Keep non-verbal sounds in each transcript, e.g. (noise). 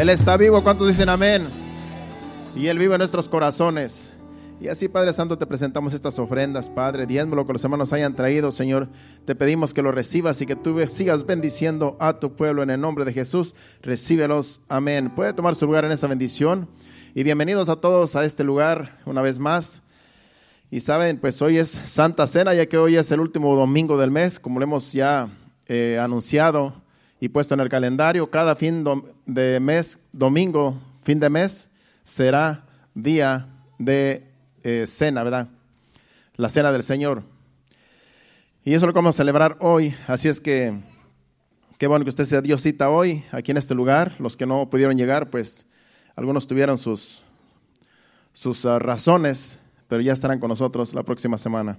Él está vivo, ¿cuántos dicen amén? Y Él vive en nuestros corazones. Y así, Padre Santo, te presentamos estas ofrendas, Padre, diezmo que los hermanos hayan traído, Señor. Te pedimos que lo recibas y que tú sigas bendiciendo a tu pueblo en el nombre de Jesús. Recíbelos, amén. Puede tomar su lugar en esa bendición. Y bienvenidos a todos a este lugar una vez más. Y saben, pues hoy es Santa Cena, ya que hoy es el último domingo del mes, como lo hemos ya eh, anunciado y puesto en el calendario. Cada fin de mes, domingo, fin de mes, será día de eh, cena, ¿verdad? La cena del Señor. Y eso es lo vamos a celebrar hoy. Así es que qué bueno que usted sea Diosita hoy, aquí en este lugar. Los que no pudieron llegar, pues algunos tuvieron sus, sus ah, razones, pero ya estarán con nosotros la próxima semana.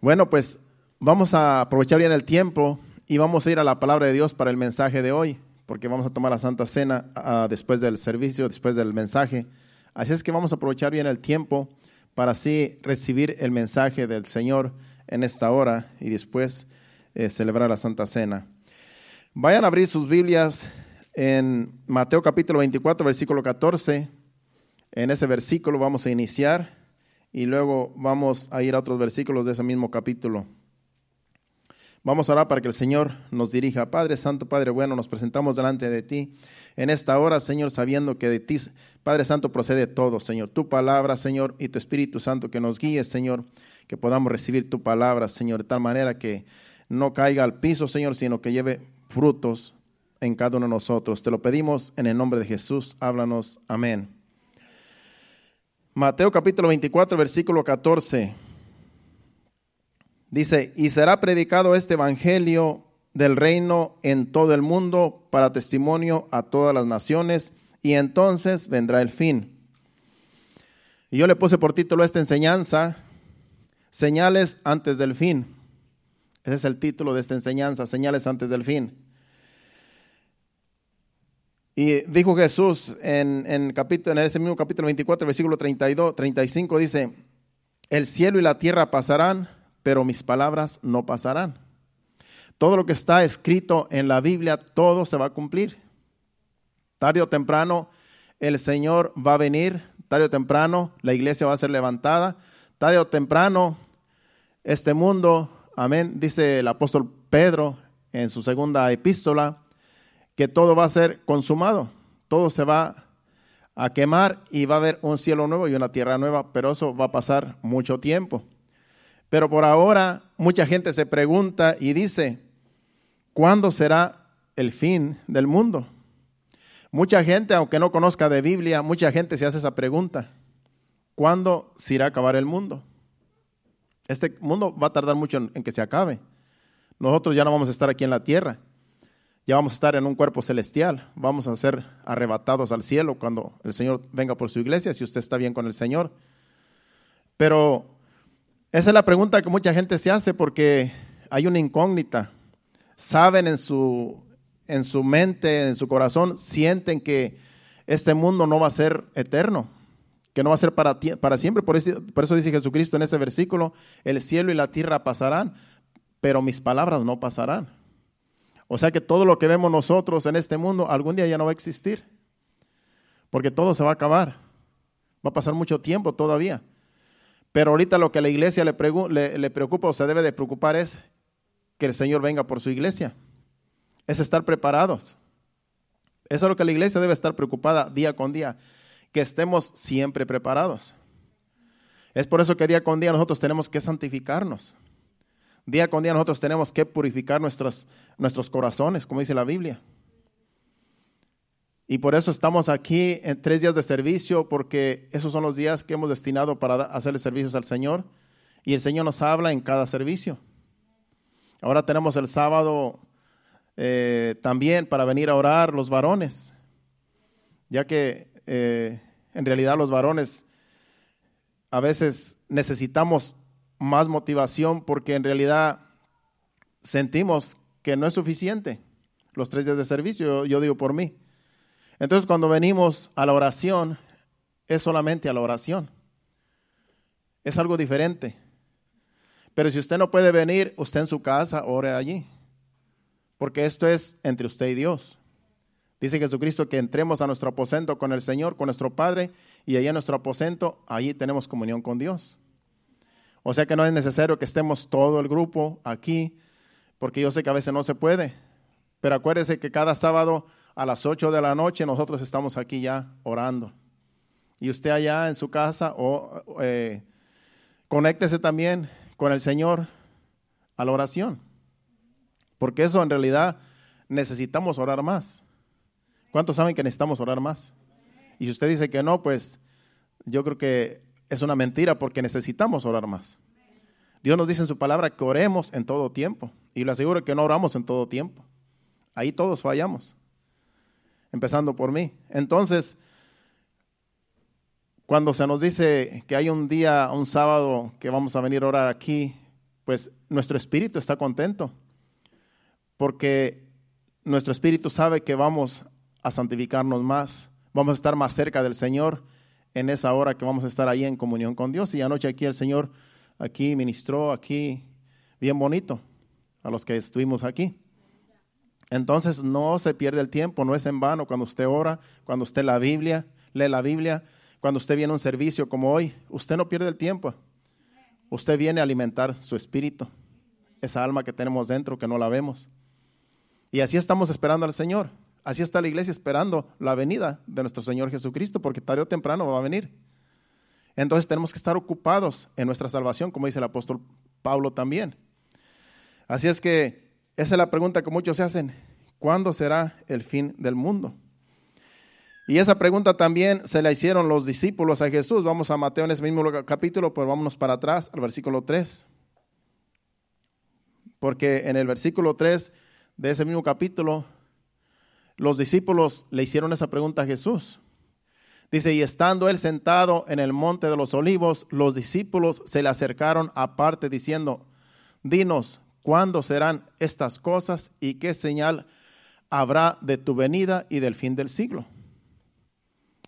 Bueno, pues vamos a aprovechar bien el tiempo y vamos a ir a la palabra de Dios para el mensaje de hoy, porque vamos a tomar la Santa Cena ah, después del servicio, después del mensaje. Así es que vamos a aprovechar bien el tiempo para así recibir el mensaje del Señor en esta hora y después eh, celebrar la Santa Cena. Vayan a abrir sus Biblias en Mateo capítulo 24, versículo 14. En ese versículo vamos a iniciar y luego vamos a ir a otros versículos de ese mismo capítulo. Vamos a orar para que el Señor nos dirija. Padre Santo, Padre bueno, nos presentamos delante de ti en esta hora, Señor, sabiendo que de ti, Padre Santo, procede todo, Señor. Tu palabra, Señor, y tu Espíritu Santo que nos guíe, Señor, que podamos recibir tu palabra, Señor, de tal manera que no caiga al piso, Señor, sino que lleve frutos en cada uno de nosotros. Te lo pedimos en el nombre de Jesús. Háblanos. Amén. Mateo capítulo 24, versículo 14. Dice, y será predicado este Evangelio del reino en todo el mundo para testimonio a todas las naciones, y entonces vendrá el fin. Y yo le puse por título esta enseñanza, señales antes del fin. Ese es el título de esta enseñanza, señales antes del fin. Y dijo Jesús en, en, capítulo, en ese mismo capítulo 24, versículo 32, 35, dice, el cielo y la tierra pasarán, pero mis palabras no pasarán. Todo lo que está escrito en la Biblia, todo se va a cumplir. Tarde o temprano el Señor va a venir, tarde o temprano la iglesia va a ser levantada, tarde o temprano este mundo, amén, dice el apóstol Pedro en su segunda epístola, que todo va a ser consumado, todo se va a quemar y va a haber un cielo nuevo y una tierra nueva, pero eso va a pasar mucho tiempo. Pero por ahora mucha gente se pregunta y dice, ¿cuándo será el fin del mundo? Mucha gente, aunque no conozca de Biblia, mucha gente se hace esa pregunta. ¿Cuándo se irá a acabar el mundo? Este mundo va a tardar mucho en, que se acabe. Nosotros ya no vamos a estar aquí en la tierra. Ya vamos a estar en un cuerpo celestial. Vamos a ser arrebatados al cielo cuando el Señor venga por su iglesia, si usted está bien con el Señor. Pero esa es la pregunta que mucha gente se hace porque hay una incógnita. Saben en su, en su mente, en su corazón, sienten que este mundo no va a ser eterno, que no va a ser para, para siempre. Por eso, por eso dice Jesucristo en ese versículo, el cielo y la tierra pasarán, pero mis palabras no pasarán. O sea que todo lo que vemos nosotros en este mundo algún día ya no va a existir, porque todo se va a acabar. Va a pasar mucho tiempo todavía. Pero ahorita lo que a la iglesia le, preocupa o se debe de preocupar es que el Señor venga por su iglesia. Es estar preparados. Eso es lo que la iglesia debe estar preocupada día con día, que estemos siempre preparados. Es por eso que día con día nosotros tenemos que santificarnos. Día con día nosotros tenemos que purificar nuestros, nuestros corazones, como dice la Biblia. Y por eso estamos aquí en tres días de servicio, porque esos son los días que hemos destinado para hacerle servicios al Señor. Y el Señor nos habla en cada servicio. Ahora tenemos el sábado eh, también para venir a orar los varones, ya que eh, en realidad los varones a veces necesitamos más motivación porque en realidad sentimos que no es suficiente los tres días de servicio, yo digo por mí. Entonces cuando venimos a la oración, es solamente a la oración. Es algo diferente. Pero si usted no puede venir, usted en su casa ore allí. Porque esto es entre usted y Dios. Dice Jesucristo que entremos a nuestro aposento con el Señor, con nuestro Padre, y allá en nuestro aposento, allí tenemos comunión con Dios. O sea que no es necesario que estemos todo el grupo aquí, porque yo sé que a veces no se puede. Pero acuérdese que cada sábado a las 8 de la noche nosotros estamos aquí ya orando. Y usted allá en su casa, o eh, conéctese también con el Señor a la oración. Porque eso en realidad necesitamos orar más. ¿Cuántos saben que necesitamos orar más? Y si usted dice que no, pues yo creo que es una mentira porque necesitamos orar más. Dios nos dice en su palabra que oremos en todo tiempo. Y le aseguro que no oramos en todo tiempo. Ahí todos fallamos. Empezando por mí. Entonces, cuando se nos dice que hay un día, un sábado, que vamos a venir a orar aquí, pues nuestro espíritu está contento. Porque nuestro espíritu sabe que vamos a santificarnos más. Vamos a estar más cerca del Señor en esa hora que vamos a estar ahí en comunión con Dios. Y anoche aquí el Señor aquí ministró, aquí, bien bonito, a los que estuvimos aquí. Entonces no se pierde el tiempo, no es en vano cuando usted ora, cuando usted la Biblia, lee la Biblia, cuando usted viene a un servicio como hoy, usted no pierde el tiempo. Usted viene a alimentar su espíritu, esa alma que tenemos dentro que no la vemos. Y así estamos esperando al Señor. Así está la iglesia esperando la venida de nuestro Señor Jesucristo, porque tarde o temprano va a venir. Entonces tenemos que estar ocupados en nuestra salvación, como dice el apóstol Pablo también. Así es que esa es la pregunta que muchos se hacen. ¿Cuándo será el fin del mundo? Y esa pregunta también se la hicieron los discípulos a Jesús. Vamos a Mateo en ese mismo capítulo, pero vámonos para atrás, al versículo 3. Porque en el versículo 3 de ese mismo capítulo los discípulos le hicieron esa pregunta a Jesús. Dice, y estando él sentado en el monte de los olivos, los discípulos se le acercaron aparte diciendo, dinos, ¿cuándo serán estas cosas y qué señal habrá de tu venida y del fin del siglo?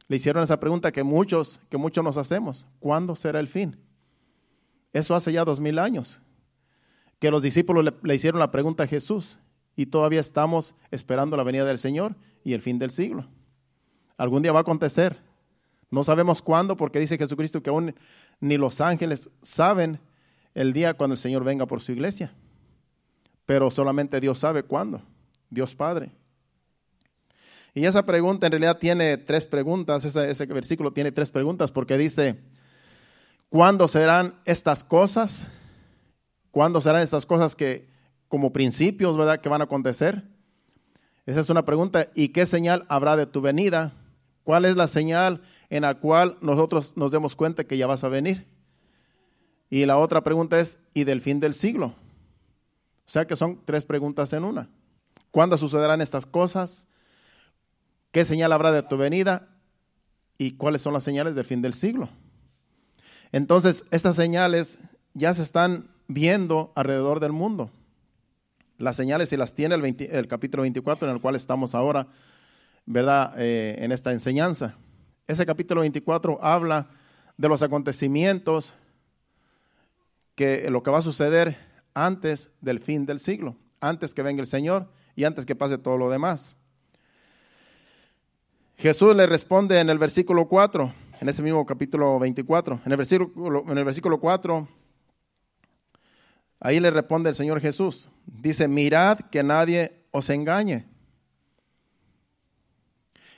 Le hicieron esa pregunta que muchos, que muchos nos hacemos. ¿Cuándo será el fin? Eso hace ya dos mil años que los discípulos le, le hicieron la pregunta a Jesús y todavía estamos esperando la venida del Señor y el fin del siglo. Algún día va a acontecer. No sabemos cuándo porque dice Jesucristo que aún ni los ángeles saben el día cuando el Señor venga por su iglesia. Pero solamente Dios sabe cuándo. Dios Padre. Y esa pregunta en realidad tiene tres preguntas. Ese, versículo tiene tres preguntas porque dice, ¿cuándo serán estas cosas? ¿Cuándo serán estas cosas que como principios, ¿verdad?, que van a acontecer. Esa es una pregunta. ¿Y qué señal habrá de tu venida? ¿Cuál es la señal en la cual nosotros nos demos cuenta que ya vas a venir? Y la otra pregunta es, ¿y del fin del siglo? O sea que son tres preguntas en una. ¿Cuándo sucederán estas cosas? ¿Qué señal habrá de tu venida? ¿Y cuáles son las señales del fin del siglo? Entonces, estas señales ya se están viendo alrededor del mundo. Las señales si las tiene el, capítulo 24 en el cual estamos ahora, ¿verdad? Eh, en esta enseñanza. Ese capítulo 24 habla de los acontecimientos que lo que va a suceder antes del fin del siglo, antes que venga el Señor y antes que pase todo lo demás. Jesús le responde en el versículo 4, en ese mismo capítulo 24, en el versículo, en el versículo 4 Ahí le responde el Señor Jesús. Dice, mirad que nadie os engañe.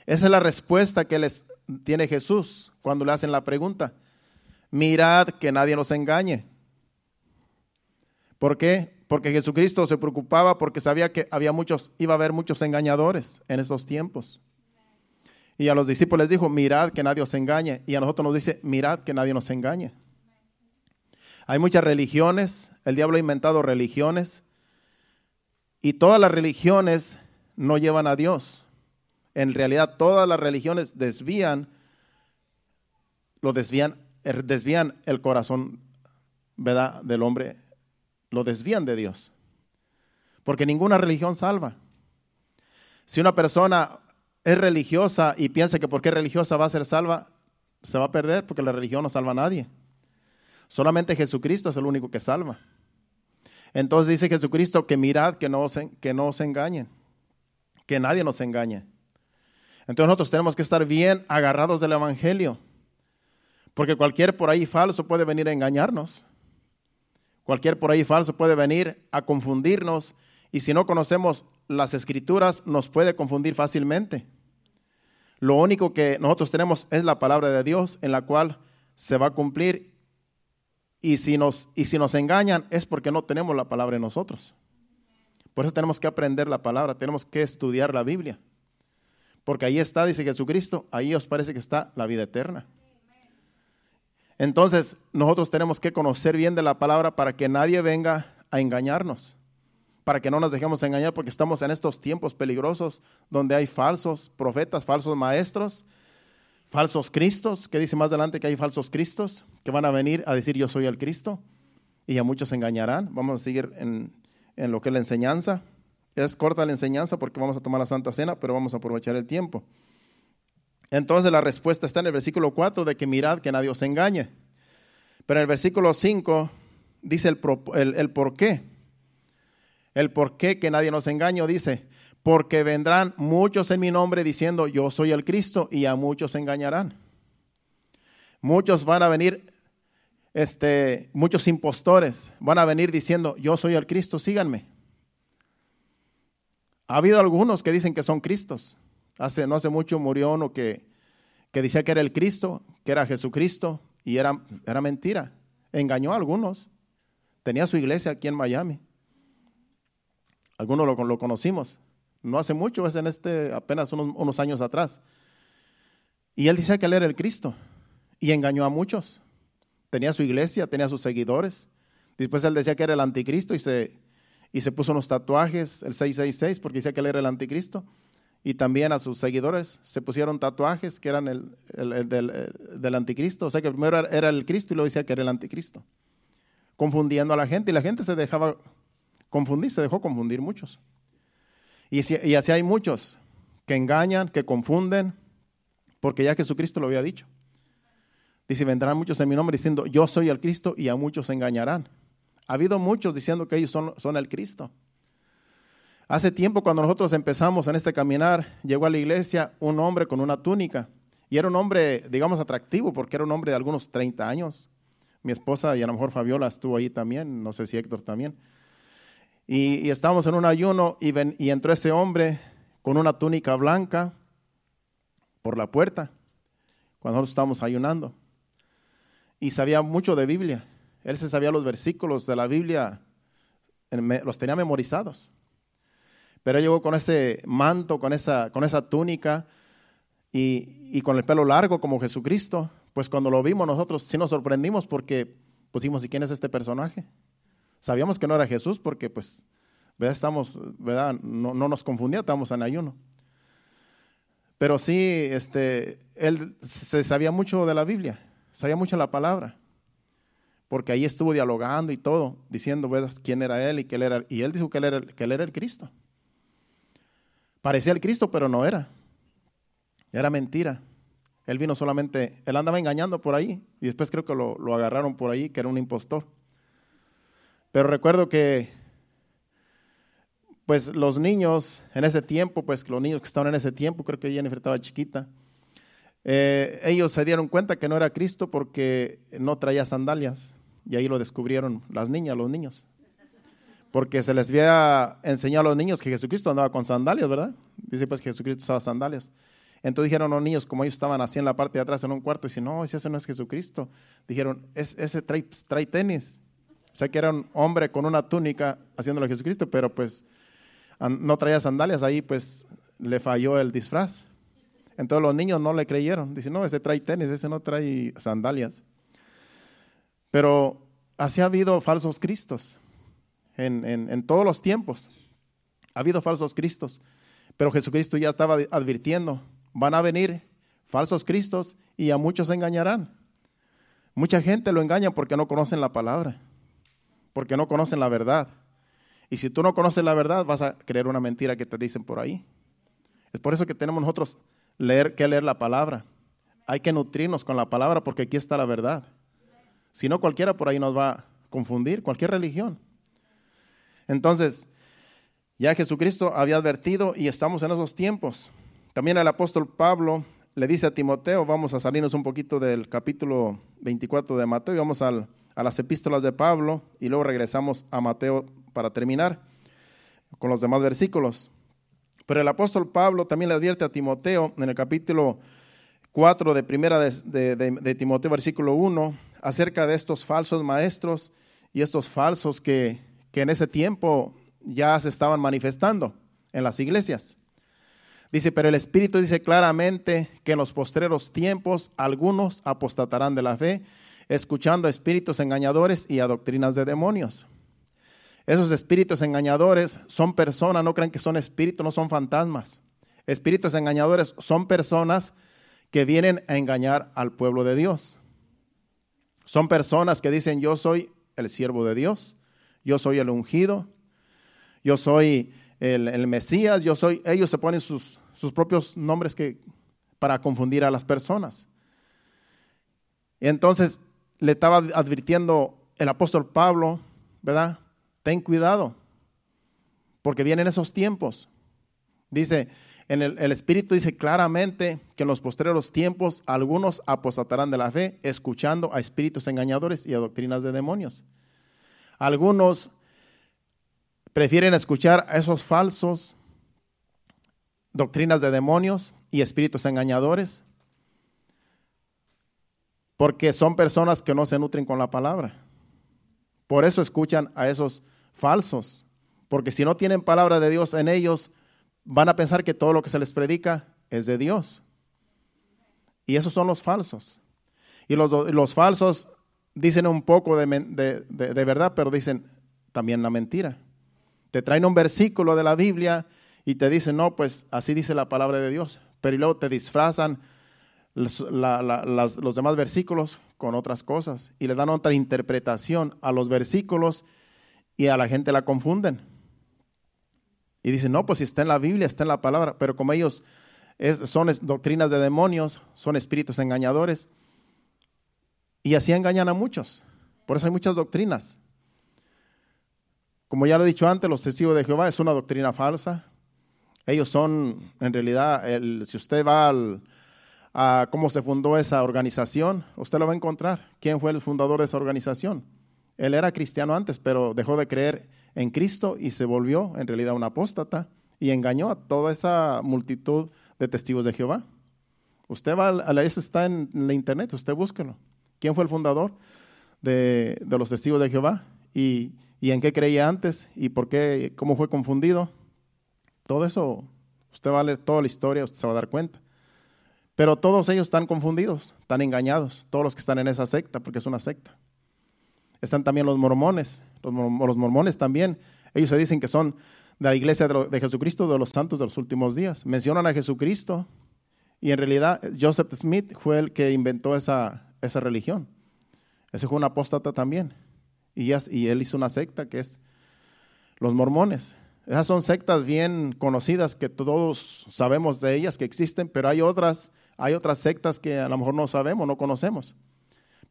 Esa es la respuesta que les tiene Jesús cuando le hacen la pregunta. Mirad que nadie nos engañe. ¿Por qué? Porque Jesucristo se preocupaba porque sabía que había muchos, iba a haber muchos engañadores en esos tiempos. Y a los discípulos les dijo, mirad que nadie os engañe. Y a nosotros nos dice, mirad que nadie nos engañe. Hay muchas religiones, el diablo ha inventado religiones y todas las religiones no llevan a Dios. En realidad todas las religiones desvían, lo desvían, er, desvían el corazón ¿verdad? del hombre, lo desvían de Dios. Porque ninguna religión salva. Si una persona es religiosa y piensa que porque es religiosa va a ser salva, se va a perder porque la religión no salva a nadie. Solamente Jesucristo es el único que salva. Entonces dice Jesucristo que mirad que no, se, que no se engañen, que nadie nos engañe. Entonces nosotros tenemos que estar bien agarrados del Evangelio, porque cualquier por ahí falso puede venir a engañarnos. Cualquier por ahí falso puede venir a confundirnos y si no conocemos las escrituras nos puede confundir fácilmente. Lo único que nosotros tenemos es la palabra de Dios en la cual se va a cumplir y si nos, y si nos engañan es porque no tenemos la palabra en nosotros. Por eso tenemos que aprender la palabra, tenemos que estudiar la Biblia. Porque ahí está, dice Jesucristo, ahí os parece que está la vida eterna. Entonces, nosotros tenemos que conocer bien de la palabra para que nadie venga a engañarnos, para que no nos dejemos engañar, porque estamos en estos tiempos peligrosos donde hay falsos profetas, falsos maestros, falsos cristos, que dice más adelante que hay falsos cristos que van a venir a decir yo soy el Cristo y a muchos engañarán. Vamos a seguir en, en lo que es la enseñanza. Es corta la enseñanza porque vamos a tomar la Santa Cena, pero vamos a aprovechar el tiempo. Entonces la respuesta está en el versículo 4 de que mirad que nadie os engañe. Pero en el versículo 5 dice el, el, por qué. El por qué que nadie nos engañe dice, porque vendrán muchos en mi nombre diciendo yo soy el Cristo y a muchos engañarán. Muchos van a venir, este, muchos impostores van a venir diciendo yo soy el Cristo, síganme. Ha habido algunos que dicen que son Cristos, Hace, no hace mucho murió uno que, que decía que era el Cristo, que era Jesucristo, y era, era mentira. Engañó a algunos. Tenía su iglesia aquí en Miami. Algunos lo, lo conocimos. No hace mucho, es en este, apenas unos, unos años atrás. Y él decía que él era el Cristo. Y engañó a muchos. Tenía su iglesia, tenía sus seguidores. Después él decía que era el anticristo y se, y se puso unos tatuajes, el 666, porque decía que él era el anticristo y también a sus seguidores se pusieron tatuajes que eran el, del, anticristo. O sea que primero era el Cristo y luego decía que era el anticristo. Confundiendo a la gente y la gente se dejaba confundir, se dejó confundir muchos. Y, así hay muchos que engañan, que confunden, porque ya Jesucristo lo había dicho. Dice, vendrán muchos en mi nombre diciendo, yo soy el Cristo y a muchos engañarán. Ha habido muchos diciendo que ellos son, son el Cristo. Hace tiempo cuando nosotros empezamos en este caminar, llegó a la iglesia un hombre con una túnica y era un hombre, digamos, atractivo porque era un hombre de algunos 30 años. Mi esposa y a lo mejor Fabiola estuvo ahí también, no sé si Héctor también. Y, estábamos en un ayuno y, y entró ese hombre con una túnica blanca por la puerta cuando nosotros estábamos ayunando. Y sabía mucho de Biblia. Él se sabía los versículos de la Biblia, los tenía memorizados. Pero llegó con ese manto, con esa, con esa túnica y, con el pelo largo como Jesucristo. Pues cuando lo vimos nosotros sí nos sorprendimos porque pusimos, ¿y quién es este personaje? Sabíamos que no era Jesús porque pues, ¿verdad? Estamos, ¿verdad? No, nos confundía, estábamos en ayuno. Pero sí, este, él se sabía mucho de la Biblia, sabía mucho la palabra, porque ahí estuvo dialogando y todo, diciendo ¿verdad? quién era él y que él era, y él dijo que él era, que él era el Cristo. Parecía el Cristo, pero no era. Era mentira. Él vino solamente, él andaba engañando por ahí y después creo que lo, agarraron por ahí, que era un impostor. Pero recuerdo que, pues los niños en ese tiempo, pues los niños que estaban en ese tiempo, creo que Jennifer estaba chiquita, eh, ellos se dieron cuenta que no era Cristo porque no traía sandalias y ahí lo descubrieron las niñas, los niños porque se les había enseñado a los niños que Jesucristo andaba con sandalias, ¿verdad? Dice pues que Jesucristo usaba sandalias. Entonces dijeron los niños, como ellos estaban así en la parte de atrás en un cuarto, y dicen, no, ese no es Jesucristo. Dijeron, es, ese trae, trae tenis. O sea que era un hombre con una túnica haciéndolo a Jesucristo, pero pues no traía sandalias, ahí pues le falló el disfraz. Entonces los niños no le creyeron. Dicen, no, ese trae tenis, ese no trae sandalias. Pero así ha habido falsos cristos en, todos los tiempos. Ha habido falsos cristos, pero Jesucristo ya estaba advirtiendo, van a venir falsos cristos y a muchos engañarán. Mucha gente lo engaña porque no conocen la palabra, porque no conocen la verdad. Y si tú no conoces la verdad, vas a creer una mentira que te dicen por ahí. Es por eso que tenemos nosotros leer, que leer la palabra. Hay que nutrirnos con la palabra porque aquí está la verdad. Si no, cualquiera por ahí nos va a confundir, cualquier religión. Entonces, ya Jesucristo había advertido y estamos en esos tiempos. También el apóstol Pablo le dice a Timoteo, vamos a salirnos un poquito del capítulo 24 de Mateo y vamos a las epístolas de Pablo y luego regresamos a Mateo para terminar con los demás versículos. Pero el apóstol Pablo también le advierte a Timoteo en el capítulo 4 de primera de, Timoteo, versículo 1, acerca de estos falsos maestros y estos falsos que, que en ese tiempo ya se estaban manifestando en las iglesias. Dice, pero el Espíritu dice claramente que en los postreros tiempos algunos apostatarán de la fe, escuchando espíritus engañadores y a doctrinas de demonios. Esos espíritus engañadores son personas, no crean que son espíritus, no son fantasmas. Espíritus engañadores son personas que vienen a engañar al pueblo de Dios. Son personas que dicen, yo soy el siervo de Dios, yo soy el ungido, yo soy el, Mesías, yo soy, ellos se ponen sus, sus propios nombres que, para confundir a las personas. Entonces le estaba advirtiendo el apóstol Pablo, ¿verdad? ten cuidado, porque vienen esos tiempos. Dice, en el, el, Espíritu dice claramente que en los posteriores tiempos algunos apostatarán de la fe, escuchando a espíritus engañadores y a doctrinas de demonios. Algunos prefieren escuchar a esos falsos doctrinas de demonios y espíritus engañadores, porque son personas que no se nutren con la palabra. Por eso escuchan a esos falsos, porque si no tienen palabra de Dios en ellos, van a pensar que todo lo que se les predica es de Dios. Y esos son los falsos. Y los, los falsos dicen un poco de, de, verdad, pero dicen también la mentira. Te traen un versículo de la Biblia y te dicen, no, pues así dice la palabra de Dios. Pero luego te disfrazan los, los demás versículos con otras cosas y le dan otra interpretación a los versículos y a la gente la confunden. Y dicen, no, pues si está en la Biblia, está en la palabra, pero como ellos son doctrinas de demonios, son espíritus engañadores, y así engañan a muchos. Por eso hay muchas doctrinas. Como ya lo he dicho antes, los testigos de Jehová es una doctrina falsa. Ellos son, en realidad, el, si usted va a cómo se fundó esa organización, usted lo va a encontrar. ¿Quién fue el fundador de esa organización? Él era cristiano antes, pero dejó de creer en Cristo y se volvió en realidad un apóstata y engañó a toda esa multitud de testigos de Jehová. Usted va a la está en la internet, usted búsquelo. ¿Quién fue el fundador de, los testigos de Jehová? Y, y, en qué creía antes? ¿Y por qué, cómo fue confundido? Todo eso, usted va a leer toda la historia, usted se va a dar cuenta. Pero todos ellos están confundidos, están engañados, todos los que están en esa secta, porque es una secta. Están también los mormones, los, mormones también. Ellos se dicen que son de la iglesia de, Jesucristo, de los santos de los últimos días. Mencionan a Jesucristo y en realidad Joseph Smith fue el que inventó esa, esa religión. Ese fue un apóstata también. Y, y él hizo una secta que es los mormones. Esas son sectas bien conocidas que todos sabemos de ellas que existen, pero hay otras, hay otras sectas que a lo mejor no sabemos, no conocemos.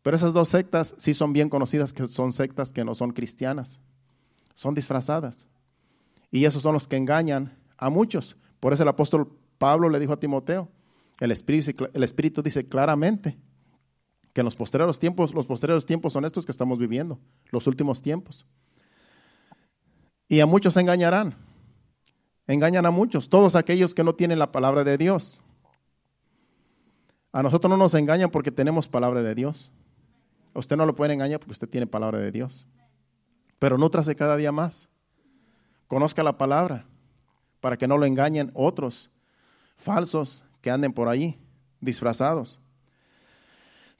Pero esas dos sectas sí son bien conocidas, que son sectas que no son cristianas, son disfrazadas. Y esos son los que engañan a muchos. Por eso el apóstol Pablo le dijo a Timoteo, el Espíritu, dice claramente que en los posteriores tiempos, los posteriores tiempos son estos que estamos viviendo, los últimos tiempos. Y a muchos engañarán, engañan a muchos, todos aquellos que no tienen la palabra de Dios. A nosotros no nos engañan porque tenemos palabra de Dios. Usted no lo puede engañar porque usted tiene palabra de Dios. Pero nútrase cada día más. Conozca la palabra para que no lo engañen otros falsos que anden por ahí disfrazados.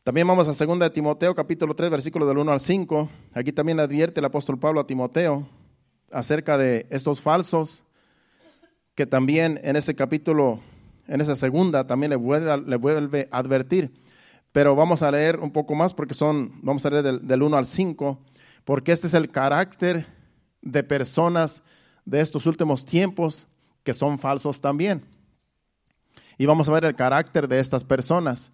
También vamos a 2 de Timoteo, capítulo 3, versículos del 1 al 5. Aquí también advierte el apóstol Pablo a Timoteo acerca de estos falsos que también en ese capítulo, en esa segunda, también le vuelve, le vuelve a advertir pero vamos a leer un poco más porque son, vamos a leer del, del 1 al 5, porque este es el carácter de personas de estos últimos tiempos que son falsos también. Y vamos a ver el carácter de estas personas.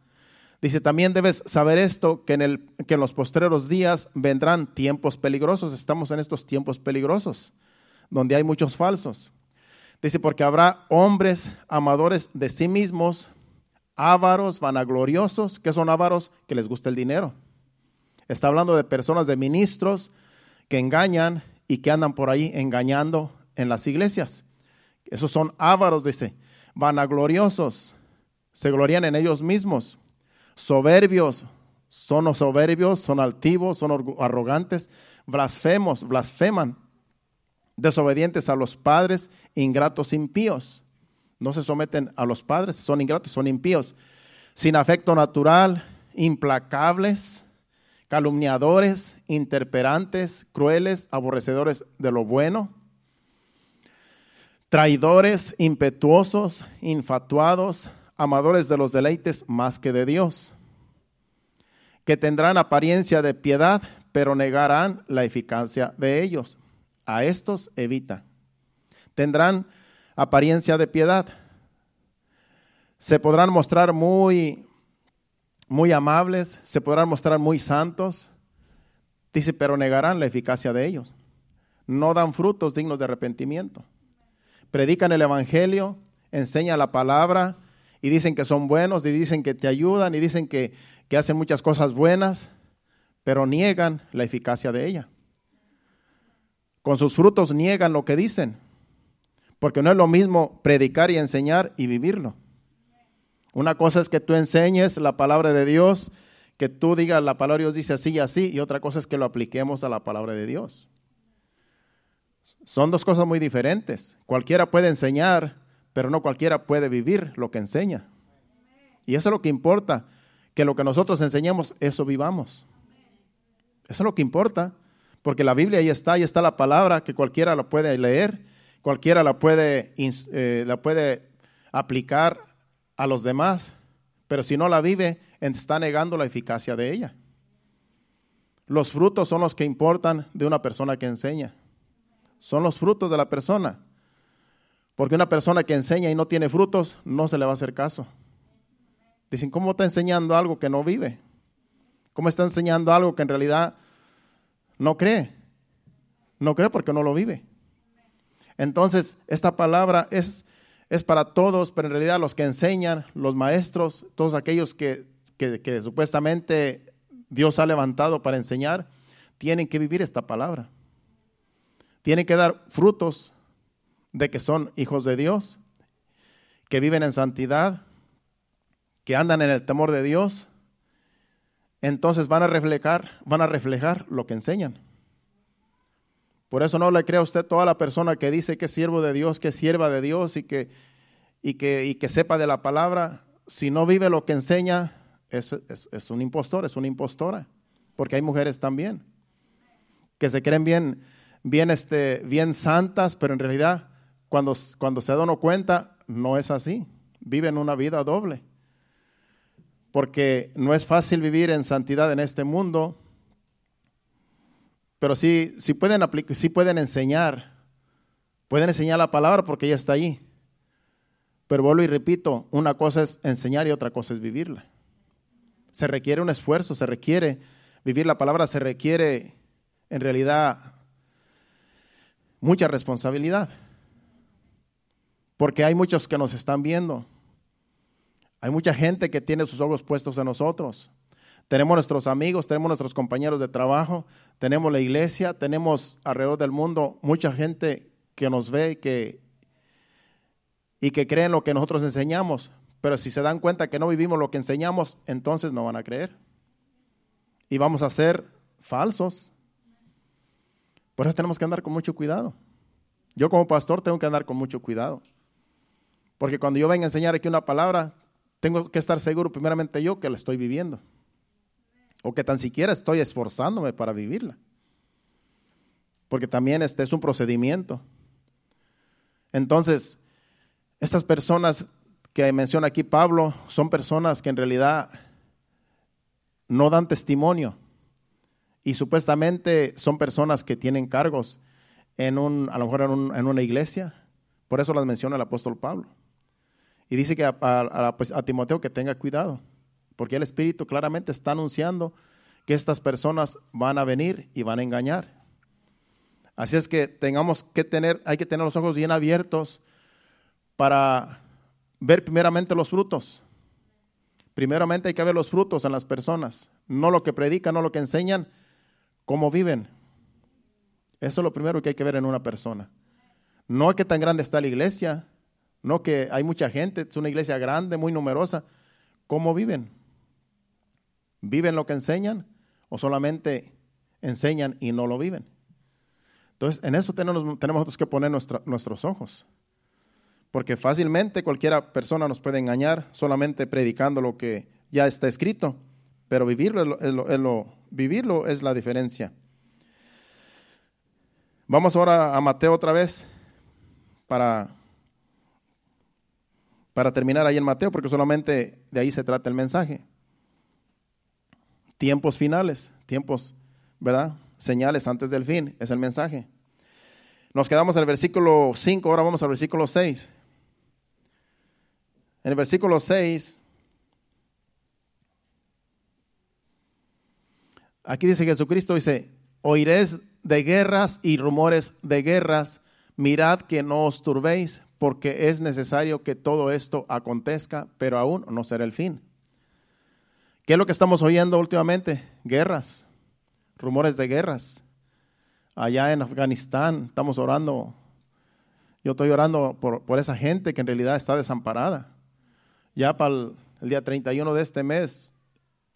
Dice, también debes saber esto, que en, el, que en los postreros días vendrán tiempos peligrosos. Estamos en estos tiempos peligrosos, donde hay muchos falsos. Dice, porque habrá hombres amadores de sí mismos, ávaros, vanagloriosos. ¿Qué son ávaros? Que les gusta el dinero. Está hablando de personas, de ministros que engañan y que andan por ahí engañando en las iglesias. Esos son ávaros, dice, vanagloriosos, se glorian en ellos mismos, soberbios, son soberbios, son altivos, son arrogantes, blasfemos, blasfeman, desobedientes a los padres, ingratos, impíos. No se someten a los padres, son ingratos, son impíos, sin afecto natural, implacables, calumniadores, interperantes, crueles, aborrecedores de lo bueno, traidores, impetuosos, infatuados, amadores de los deleites más que de Dios, que tendrán apariencia de piedad, pero negarán la eficacia de ellos. A estos evita. Tendrán apariencia de piedad. Se podrán mostrar muy muy amables, se podrán mostrar muy santos, dice, pero negarán la eficacia de ellos. No dan frutos dignos de arrepentimiento. Predican el Evangelio, enseñan la palabra y dicen que son buenos y dicen que te ayudan y dicen que, que hacen muchas cosas buenas, pero niegan la eficacia de ella. Con sus frutos niegan lo que dicen, porque no es lo mismo predicar y enseñar y vivirlo. Una cosa es que tú enseñes la palabra de Dios, que tú digas la palabra de Dios dice así y así, y otra cosa es que lo apliquemos a la palabra de Dios. Son dos cosas muy diferentes. Cualquiera puede enseñar, pero no cualquiera puede vivir lo que enseña. Y eso es lo que importa, que lo que nosotros enseñemos, eso vivamos. Eso es lo que importa, porque la Biblia ahí está, ahí está la palabra, que cualquiera la puede leer, cualquiera la puede, eh, la puede aplicar a los demás, pero si no la vive, está negando la eficacia de ella. Los frutos son los que importan de una persona que enseña. Son los frutos de la persona. Porque una persona que enseña y no tiene frutos, no se le va a hacer caso. Dicen, ¿cómo está enseñando algo que no vive? ¿Cómo está enseñando algo que en realidad no cree? No cree porque no lo vive. Entonces, esta palabra es es para todos, pero en realidad los que enseñan, los maestros, todos aquellos que, supuestamente Dios ha levantado para enseñar, tienen que vivir esta palabra. Tienen que dar frutos de que son hijos de Dios, que viven en santidad, que andan en el temor de Dios. Entonces van a reflejar, van a reflejar lo que enseñan. Por eso no le crea usted toda la persona que dice que es siervo de Dios, que es sierva de Dios y que, y que, y que sepa de la palabra. Si no vive lo que enseña, es, es, un impostor, es una impostora. Porque hay mujeres también que se creen bien, bien, este, bien santas, pero en realidad cuando, cuando se dan cuenta, no es así. Viven una vida doble. Porque no es fácil vivir en santidad en este mundo pero sí, sí, pueden sí pueden enseñar, pueden enseñar la palabra porque ella está ahí. Pero vuelvo y repito, una cosa es enseñar y otra cosa es vivirla. Se requiere un esfuerzo, se requiere vivir la palabra, se requiere en realidad mucha responsabilidad. Porque hay muchos que nos están viendo. Hay mucha gente que tiene sus ojos puestos en nosotros. Tenemos nuestros amigos, tenemos nuestros compañeros de trabajo, tenemos la iglesia, tenemos alrededor del mundo mucha gente que nos ve que, y que cree en lo que nosotros enseñamos. Pero si se dan cuenta que no vivimos lo que enseñamos, entonces no van a creer. Y vamos a ser falsos. Por eso tenemos que andar con mucho cuidado. Yo como pastor tengo que andar con mucho cuidado. Porque cuando yo venga a enseñar aquí una palabra, tengo que estar seguro primeramente yo que la estoy viviendo o que tan siquiera estoy esforzándome para vivirla. Porque también este es un procedimiento. Entonces, estas personas que menciona aquí Pablo son personas que en realidad no dan testimonio y supuestamente son personas que tienen cargos en un, a lo mejor en, una iglesia. Por eso las menciona el apóstol Pablo. Y dice que a, pues, a Timoteo que tenga cuidado porque el Espíritu claramente está anunciando que estas personas van a venir y van a engañar. Así es que tengamos que tener, hay que tener los ojos bien abiertos para ver primeramente los frutos. Primeramente hay que ver los frutos en las personas, no lo que predican, no lo que enseñan, cómo viven. Eso es lo primero que hay que ver en una persona. No que tan grande está la iglesia, no que hay mucha gente, es una iglesia grande, muy numerosa. ¿Cómo viven? ¿Viven lo que enseñan o solamente enseñan y no lo viven? Entonces, en eso tenemos, que poner nuestros ojos. Porque fácilmente cualquiera persona nos puede engañar solamente predicando lo que ya está escrito, pero vivirlo es, lo, vivirlo es la diferencia. Vamos ahora a Mateo otra vez para, para terminar ahí en Mateo, porque solamente de ahí se trata el mensaje. Tiempos finales, tiempos, ¿verdad? Señales antes del fin, es el mensaje. Nos quedamos en el versículo 5, ahora vamos al versículo 6. En el versículo 6, aquí dice Jesucristo, dice, oiréis de guerras y rumores de guerras, mirad que no os turbéis, porque es necesario que todo esto acontezca, pero aún no será el fin. ¿Qué es lo que estamos oyendo últimamente? Guerras, rumores de guerras. Allá en Afganistán estamos orando, yo estoy orando por, por esa gente que en realidad está desamparada ya para el, día 31 de este mes,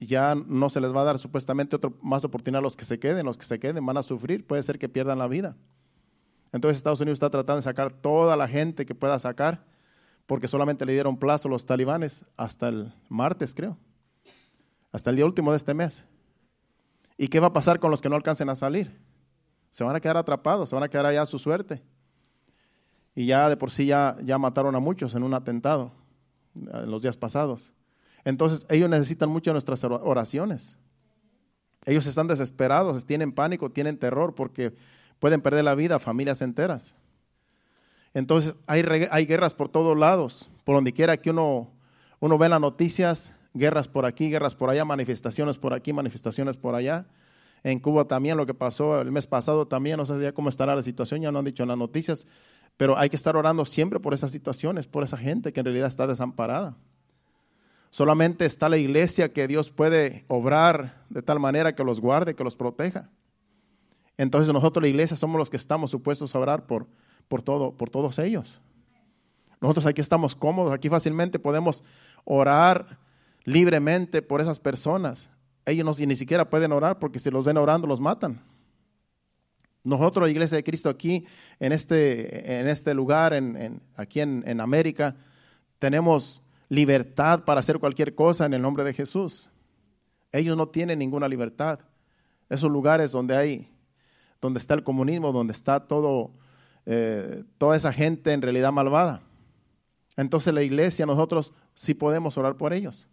ya no se les va a dar supuestamente otro, más oportunidad a los que se queden, los que se queden van a sufrir, puede ser que pierdan la vida. Entonces Estados Unidos está tratando de sacar toda la gente que pueda sacar, porque solamente le dieron plazo los talibanes hasta el martes, creo, hasta el día último de este mes. ¿Y qué va a pasar con los que no alcancen a salir? Se van a quedar atrapados, se van a quedar allá a su suerte. Y ya de por sí ya, ya mataron a muchos en un atentado en los días pasados. Entonces ellos necesitan mucho nuestras oraciones. Ellos están desesperados, tienen pánico, tienen terror porque pueden perder la vida familias enteras. Entonces hay, hay guerras por todos lados, por donde quiera que uno, uno ve las noticias, guerras por aquí, guerras por allá, manifestaciones por aquí, manifestaciones por allá. En Cuba también lo que pasó el mes pasado también, no sé cómo estará la situación, ya no han dicho en las noticias, pero hay que estar orando siempre por esas situaciones, por esa gente que en realidad está desamparada. Solamente está la iglesia que Dios puede obrar de tal manera que los guarde, que los proteja. Entonces nosotros la iglesia somos los que estamos supuestos a orar por, por, todo, por todos ellos. Nosotros aquí estamos cómodos, aquí fácilmente podemos orar libremente por esas personas. Ellos ni siquiera pueden orar porque si los ven orando los matan. Nosotros, la Iglesia de Cristo, aquí en este, en este lugar, en, aquí en, América, tenemos libertad para hacer cualquier cosa en el nombre de Jesús. Ellos no tienen ninguna libertad. Esos lugares donde hay, donde está el comunismo, donde está todo, eh, toda esa gente en realidad malvada. Entonces la iglesia, nosotros sí podemos orar por ellos.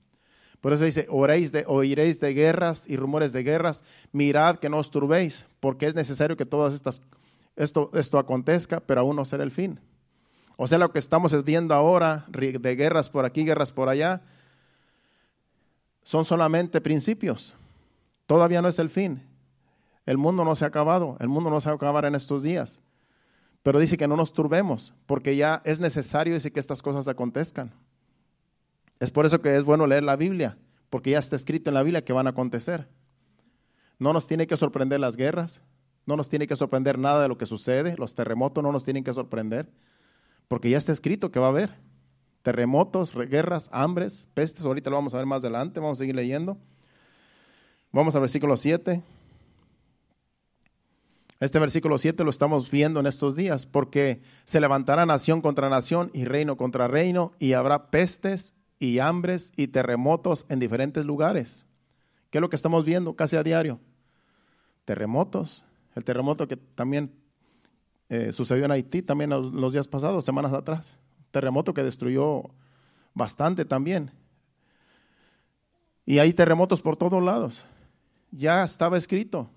Por eso dice, oiréis de guerras y rumores de guerras, mirad que no os turbéis, porque es necesario que todas estas, esto, esto acontezca, pero aún no será el fin. O sea, lo que estamos viendo ahora, de guerras por aquí, guerras por allá, son solamente principios. Todavía no es el fin. El mundo no se ha acabado, el mundo no se va a acabar en estos días. Pero dice que no nos turbemos, porque ya es necesario que estas cosas acontezcan. Es por eso que es bueno leer la Biblia, porque ya está escrito en la Biblia que van a acontecer. No nos tiene que sorprender las guerras, no nos tiene que sorprender nada de lo que sucede, los terremotos no nos tienen que sorprender, porque ya está escrito que va a haber terremotos, guerras, hambres, pestes, ahorita lo vamos a ver más adelante, vamos a seguir leyendo. Vamos al versículo 7. Este versículo 7 lo estamos viendo en estos días, porque se levantará nación contra nación y reino contra reino, y habrá pestes y hambres y terremotos en diferentes lugares. ¿Qué es lo que estamos viendo casi a diario? Terremotos. El terremoto que también eh, sucedió en Haití también los, los días pasados, semanas atrás. Terremoto que destruyó bastante también. Y hay terremotos por todos lados. Ya estaba escrito.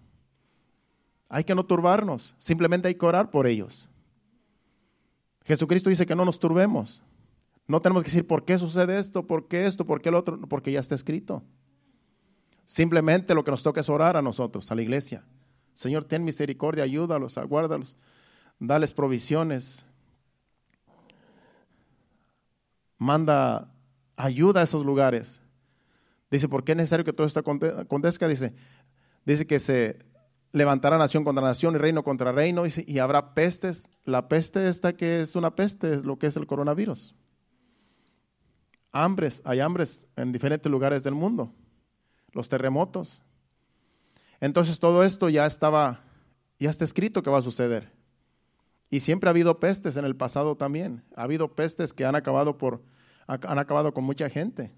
Hay que no turbarnos, simplemente hay que orar por ellos. Jesucristo dice que no nos turbemos. No tenemos que decir por qué sucede esto, por qué esto, por qué el otro, porque ya está escrito. Simplemente lo que nos toca es orar a nosotros, a la iglesia. Señor, ten misericordia, ayúdalos, aguárdalos, dales provisiones. manda ayuda a esos lugares. Dice, ¿por qué es necesario que todo esto acontezca? Dice, dice que se levantará nación contra nación y reino contra reino y, habrá pestes. La peste esta que es una peste, lo que es el coronavirus. Hambres, hay hambres en diferentes lugares del mundo. Los terremotos. Entonces todo esto ya estaba, ya está escrito que va a suceder. Y siempre ha habido pestes en el pasado también. Ha habido pestes que han acabado, por, han acabado con mucha gente.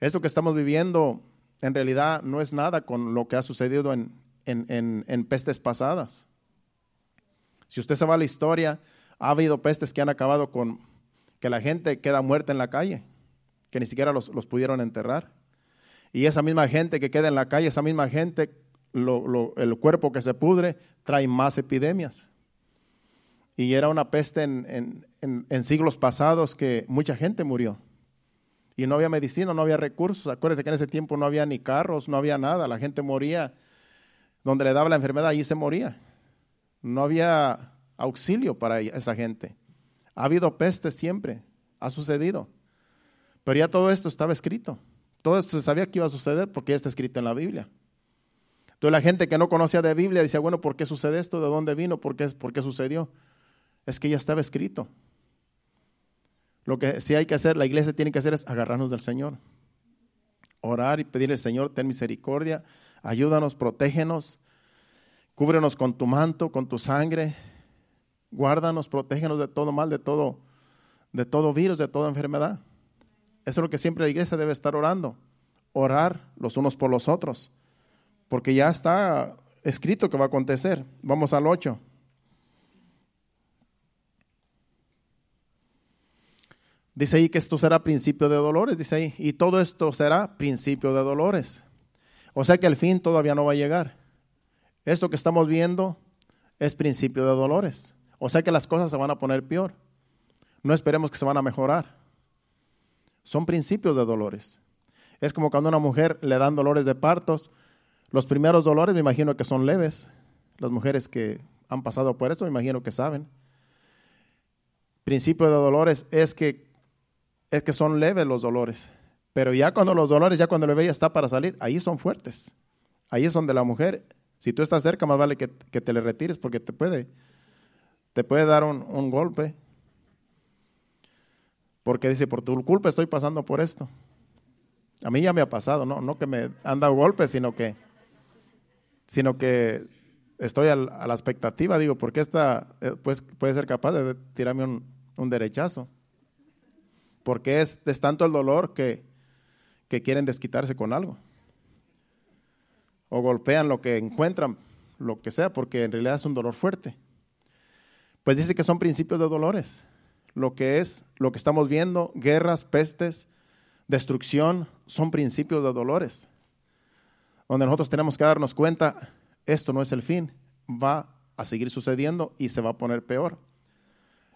Esto que estamos viviendo en realidad no es nada con lo que ha sucedido en, en, pestes pasadas. Si usted se va a la historia, ha habido pestes que han acabado con que la gente queda muerta en la calle, que ni siquiera los, pudieron enterrar. Y esa misma gente que queda en la calle, esa misma gente, el cuerpo que se pudre, trae más epidemias. Y era una peste en, en, siglos pasados que mucha gente murió. Y no había medicina, no había recursos. Acuérdense que en ese tiempo no había ni carros, no había nada. La gente moría donde le daba la enfermedad, allí se moría. No había auxilio para esa gente. Ha habido peste siempre, ha sucedido. Pero ya todo esto estaba escrito. Todo esto se sabía que iba a suceder porque ya está escrito en la Biblia. Entonces la gente que no conocía de Biblia decía, bueno, ¿por qué sucede esto? ¿De dónde vino? ¿Por qué, ¿Por qué sucedió? Es que ya estaba escrito. Lo que sí hay que hacer, la iglesia tiene que hacer es agarrarnos del Señor. Orar y pedirle al Señor, ten misericordia, ayúdanos, protégenos, cúbrenos con tu manto, con tu sangre, guárdanos, protégenos de todo mal, de todo, de todo virus, de toda enfermedad. Eso es lo que siempre la iglesia debe estar orando, orar los unos por los otros, porque ya está escrito que va a acontecer. Vamos al 8. Dice ahí que esto será principio de dolores, dice ahí, y todo esto será principio de dolores. O sea que el fin todavía no va a llegar. Esto que estamos viendo es principio de dolores. O sea que las cosas se van a poner peor. No esperemos que se van a mejorar. Son principios de dolores. Es como cuando a una mujer le dan dolores de partos. Los primeros dolores me imagino que son leves. Las mujeres que han pasado por eso me imagino que saben. Principio de dolores es que, es que son leves los dolores. Pero ya cuando los dolores, ya cuando el bebé está para salir, ahí son fuertes. Ahí es donde la mujer, si tú estás cerca, más vale que, te le retires porque te puede, te puede dar un, golpe. Porque dice, por tu culpa estoy pasando por esto. A mí ya me ha pasado, no, no que me han dado golpes, sino que, sino que estoy a la expectativa, digo, porque esta eh, pues, puede ser capaz de tirarme un, un derechazo. Porque es, tanto el dolor que, que quieren desquitarse con algo. O golpean lo que encuentran, lo que sea, porque en realidad es un dolor fuerte. Pues dice que son principios de dolores. Lo que es, lo que estamos viendo, guerras, pestes, destrucción, son principios de dolores. Donde nosotros tenemos que darnos cuenta, esto no es el fin, va a seguir sucediendo y se va a poner peor.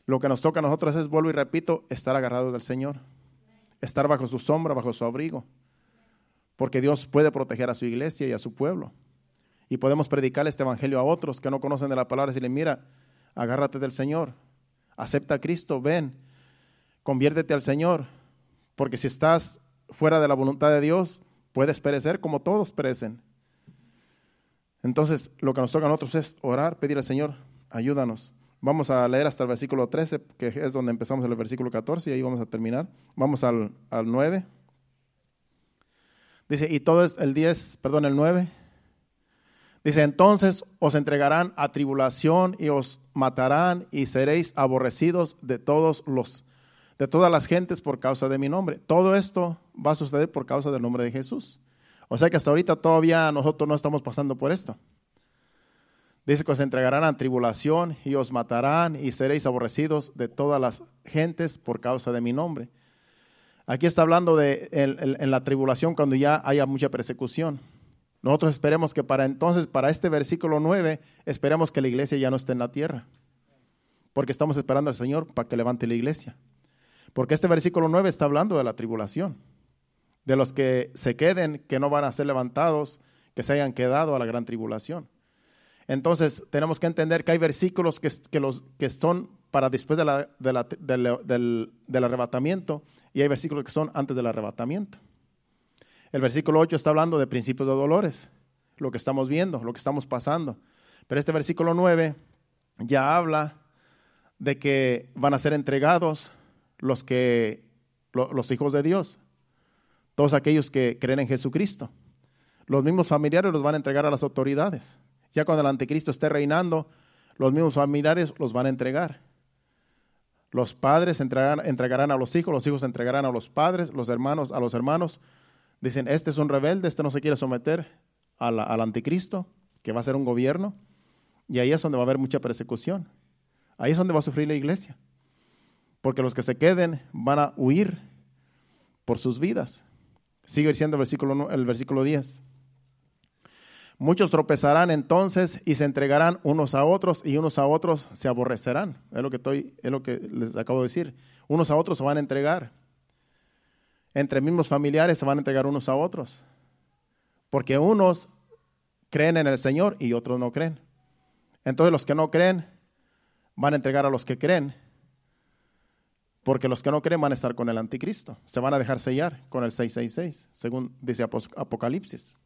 Lo que nos toca a nosotros es, vuelvo y repito, estar agarrados del Señor estar bajo su sombra, bajo su abrigo, porque Dios puede proteger a su iglesia y a su pueblo. Y podemos predicar este evangelio a otros que no conocen de la palabra y decirle, mira, agárrate del Señor, acepta a Cristo, ven, conviértete al Señor, porque si estás fuera de la voluntad de Dios, puedes perecer como todos perecen. Entonces, lo que nos toca a nosotros es orar, pedir al Señor, ayúdanos. Vamos a leer hasta el versículo 13, que es donde empezamos el versículo 14, y ahí vamos a terminar. Vamos al, al 9. Dice, y todo el 10, perdón, el 9. Dice, entonces os entregarán a tribulación y os matarán y seréis aborrecidos de todos los de todas las gentes por causa de mi nombre. Todo esto va a suceder por causa del nombre de Jesús. O sea que hasta ahorita todavía nosotros no estamos pasando por esto. Dice que os entregarán a tribulación y os matarán y seréis aborrecidos de todas las gentes por causa de mi nombre. Aquí está hablando de en, la tribulación cuando ya haya mucha persecución. Nosotros esperemos que para entonces, para este versículo 9, esperemos que la iglesia ya no esté en la tierra. Porque estamos esperando al Señor para que levante la iglesia. Porque este versículo 9 está hablando de la tribulación. De los que se queden, que no van a ser levantados, que se hayan quedado a la gran tribulación. Entonces tenemos que entender que hay versículos que, que los, que son para después del, del arrebatamiento y hay versículos que son antes del arrebatamiento. El versículo 8 está hablando de principios de dolores, lo que estamos viendo, lo que estamos pasando. Pero este versículo 9 ya habla de que van a ser entregados los que los hijos de Dios, todos aquellos que creen en Jesucristo. Los mismos familiares los van a entregar a las autoridades. Ya cuando el anticristo esté reinando, los mismos familiares los van a entregar. Los padres entregarán, a los hijos, los hijos entregarán a los padres, los hermanos a los hermanos. Dicen, este es un rebelde, este no se quiere someter al anticristo, que va a ser un gobierno. Y ahí es donde va a haber mucha persecución. Ahí es donde va a sufrir la iglesia. Porque los que se queden van a huir por sus vidas. Sigue diciendo el versículo, el versículo 10. Muchos tropezarán entonces y se entregarán unos a otros y unos a otros se aborrecerán. Es lo que, estoy, es lo que les acabo de decir. Unos a otros se van a entregar. Entre mismos familiares se van a entregar unos a otros. Porque unos creen en el Señor y otros no creen. Entonces los que no creen van a entregar a los que creen. Porque los que no creen van a estar con el anticristo. Se van a dejar sellar con el 666, según dice Apocalipsis.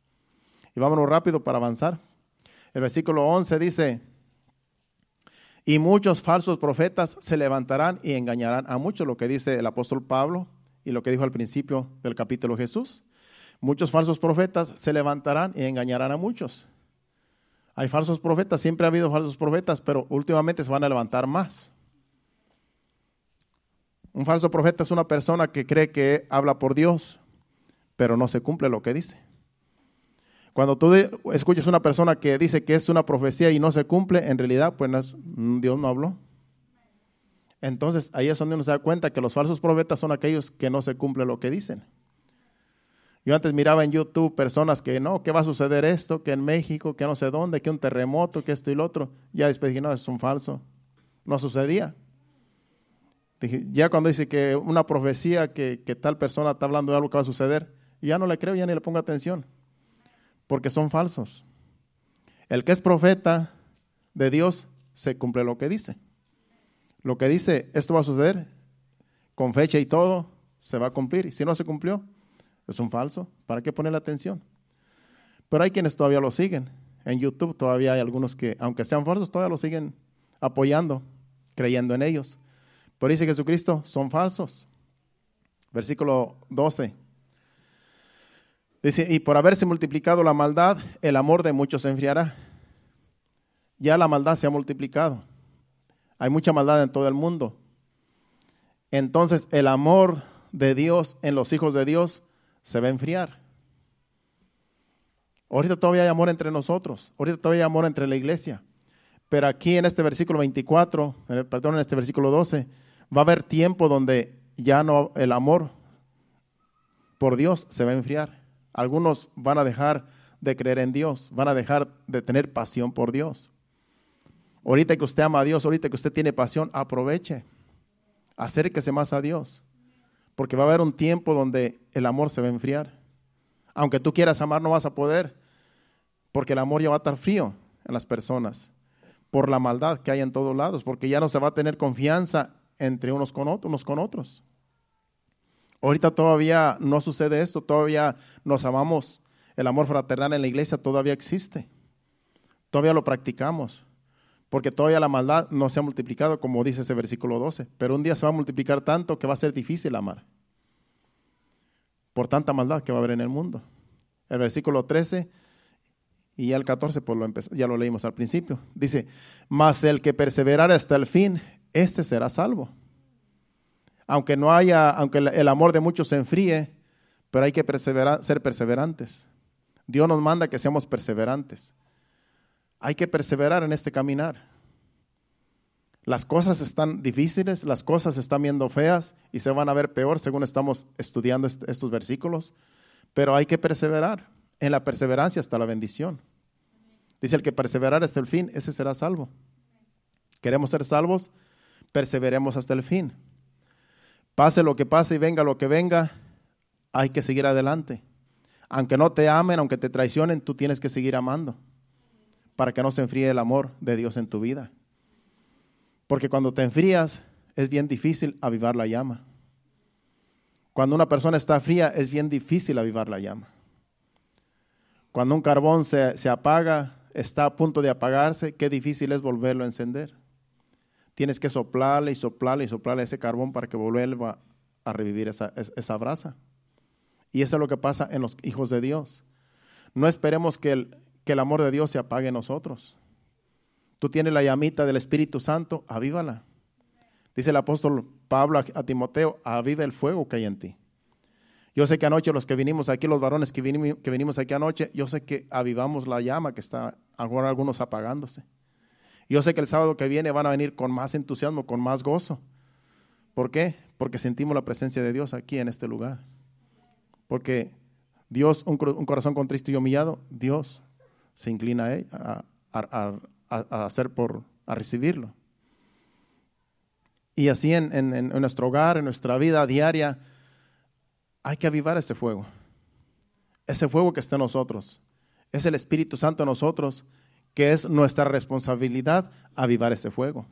Y vámonos rápido para avanzar. El versículo 11 dice, y muchos falsos profetas se levantarán y engañarán a muchos, lo que dice el apóstol Pablo y lo que dijo al principio del capítulo Jesús. Muchos falsos profetas se levantarán y engañarán a muchos. Hay falsos profetas, siempre ha habido falsos profetas, pero últimamente se van a levantar más. Un falso profeta es una persona que cree que habla por Dios, pero no se cumple lo que dice. Cuando tú escuchas una persona que dice que es una profecía y no se cumple, en realidad, pues Dios no habló. Entonces ahí es donde uno se da cuenta que los falsos profetas son aquellos que no se cumple lo que dicen. Yo antes miraba en YouTube personas que no, que va a suceder esto, que en México, que no sé dónde, que un terremoto, que esto y lo otro. Ya después dije, no, es un falso. No sucedía. Dije, ya cuando dice que una profecía, que, que tal persona está hablando de algo que va a suceder, ya no le creo, ya ni le pongo atención porque son falsos. El que es profeta de Dios se cumple lo que dice. Lo que dice, esto va a suceder, con fecha y todo, se va a cumplir. Y si no se cumplió, es un falso. ¿Para qué ponerle atención? Pero hay quienes todavía lo siguen. En YouTube todavía hay algunos que, aunque sean falsos, todavía lo siguen apoyando, creyendo en ellos. Pero dice Jesucristo, son falsos. Versículo 12. Dice, y por haberse multiplicado la maldad, el amor de muchos se enfriará. Ya la maldad se ha multiplicado. Hay mucha maldad en todo el mundo. Entonces el amor de Dios en los hijos de Dios se va a enfriar. Ahorita todavía hay amor entre nosotros. Ahorita todavía hay amor entre la iglesia. Pero aquí en este versículo 24, perdón, en este versículo 12, va a haber tiempo donde ya no el amor por Dios se va a enfriar. Algunos van a dejar de creer en Dios, van a dejar de tener pasión por Dios. Ahorita que usted ama a Dios, ahorita que usted tiene pasión, aproveche, acérquese más a Dios, porque va a haber un tiempo donde el amor se va a enfriar. Aunque tú quieras amar, no vas a poder, porque el amor ya va a estar frío en las personas, por la maldad que hay en todos lados, porque ya no se va a tener confianza entre unos con otros, unos con otros. Ahorita todavía no sucede esto, todavía nos amamos. El amor fraternal en la iglesia todavía existe. Todavía lo practicamos. Porque todavía la maldad no se ha multiplicado, como dice ese versículo 12. Pero un día se va a multiplicar tanto que va a ser difícil amar. Por tanta maldad que va a haber en el mundo. El versículo 13 y el 14, pues lo ya lo leímos al principio. Dice, mas el que perseverara hasta el fin, este será salvo aunque no haya, aunque el amor de muchos se enfríe, pero hay que ser perseverantes. Dios nos manda que seamos perseverantes. Hay que perseverar en este caminar. Las cosas están difíciles, las cosas están viendo feas y se van a ver peor según estamos estudiando estos versículos, pero hay que perseverar. En la perseverancia está la bendición. Dice el que perseverar hasta el fin, ese será salvo. Queremos ser salvos, perseveremos hasta el fin. Pase lo que pase y venga lo que venga, hay que seguir adelante. Aunque no te amen, aunque te traicionen, tú tienes que seguir amando. para que no se enfríe el amor de Dios en tu vida. Porque cuando te enfrías es bien difícil avivar la llama. Cuando una persona está fría es bien difícil avivar la llama. Cuando un carbón se, se apaga, está a punto de apagarse, qué difícil es volverlo a encender. Tienes que soplarle y soplarle y soplarle ese carbón para que vuelva a revivir esa, esa brasa. Y eso es lo que pasa en los hijos de Dios. No esperemos que el, que el amor de Dios se apague en nosotros. Tú tienes la llamita del Espíritu Santo, avívala. Dice el apóstol Pablo a, Timoteo, aviva el fuego que hay en ti. Yo sé que anoche los que vinimos aquí, los varones que vinimos, que vinimos aquí anoche, yo sé que avivamos la llama que está ahora algunos apagándose. Yo sé que el sábado que viene van a venir con más entusiasmo, con más gozo. ¿Por qué? Porque sentimos la presencia de Dios aquí en este lugar. Porque Dios, un, corazón contristo y humillado, Dios se inclina a, hacer por, a recibirlo. Y así en, en, nuestro hogar, en nuestra vida diaria, hay que avivar ese fuego. Ese fuego que está en nosotros. Es el Espíritu Santo en nosotros, que es nuestra responsabilidad avivar ese fuego.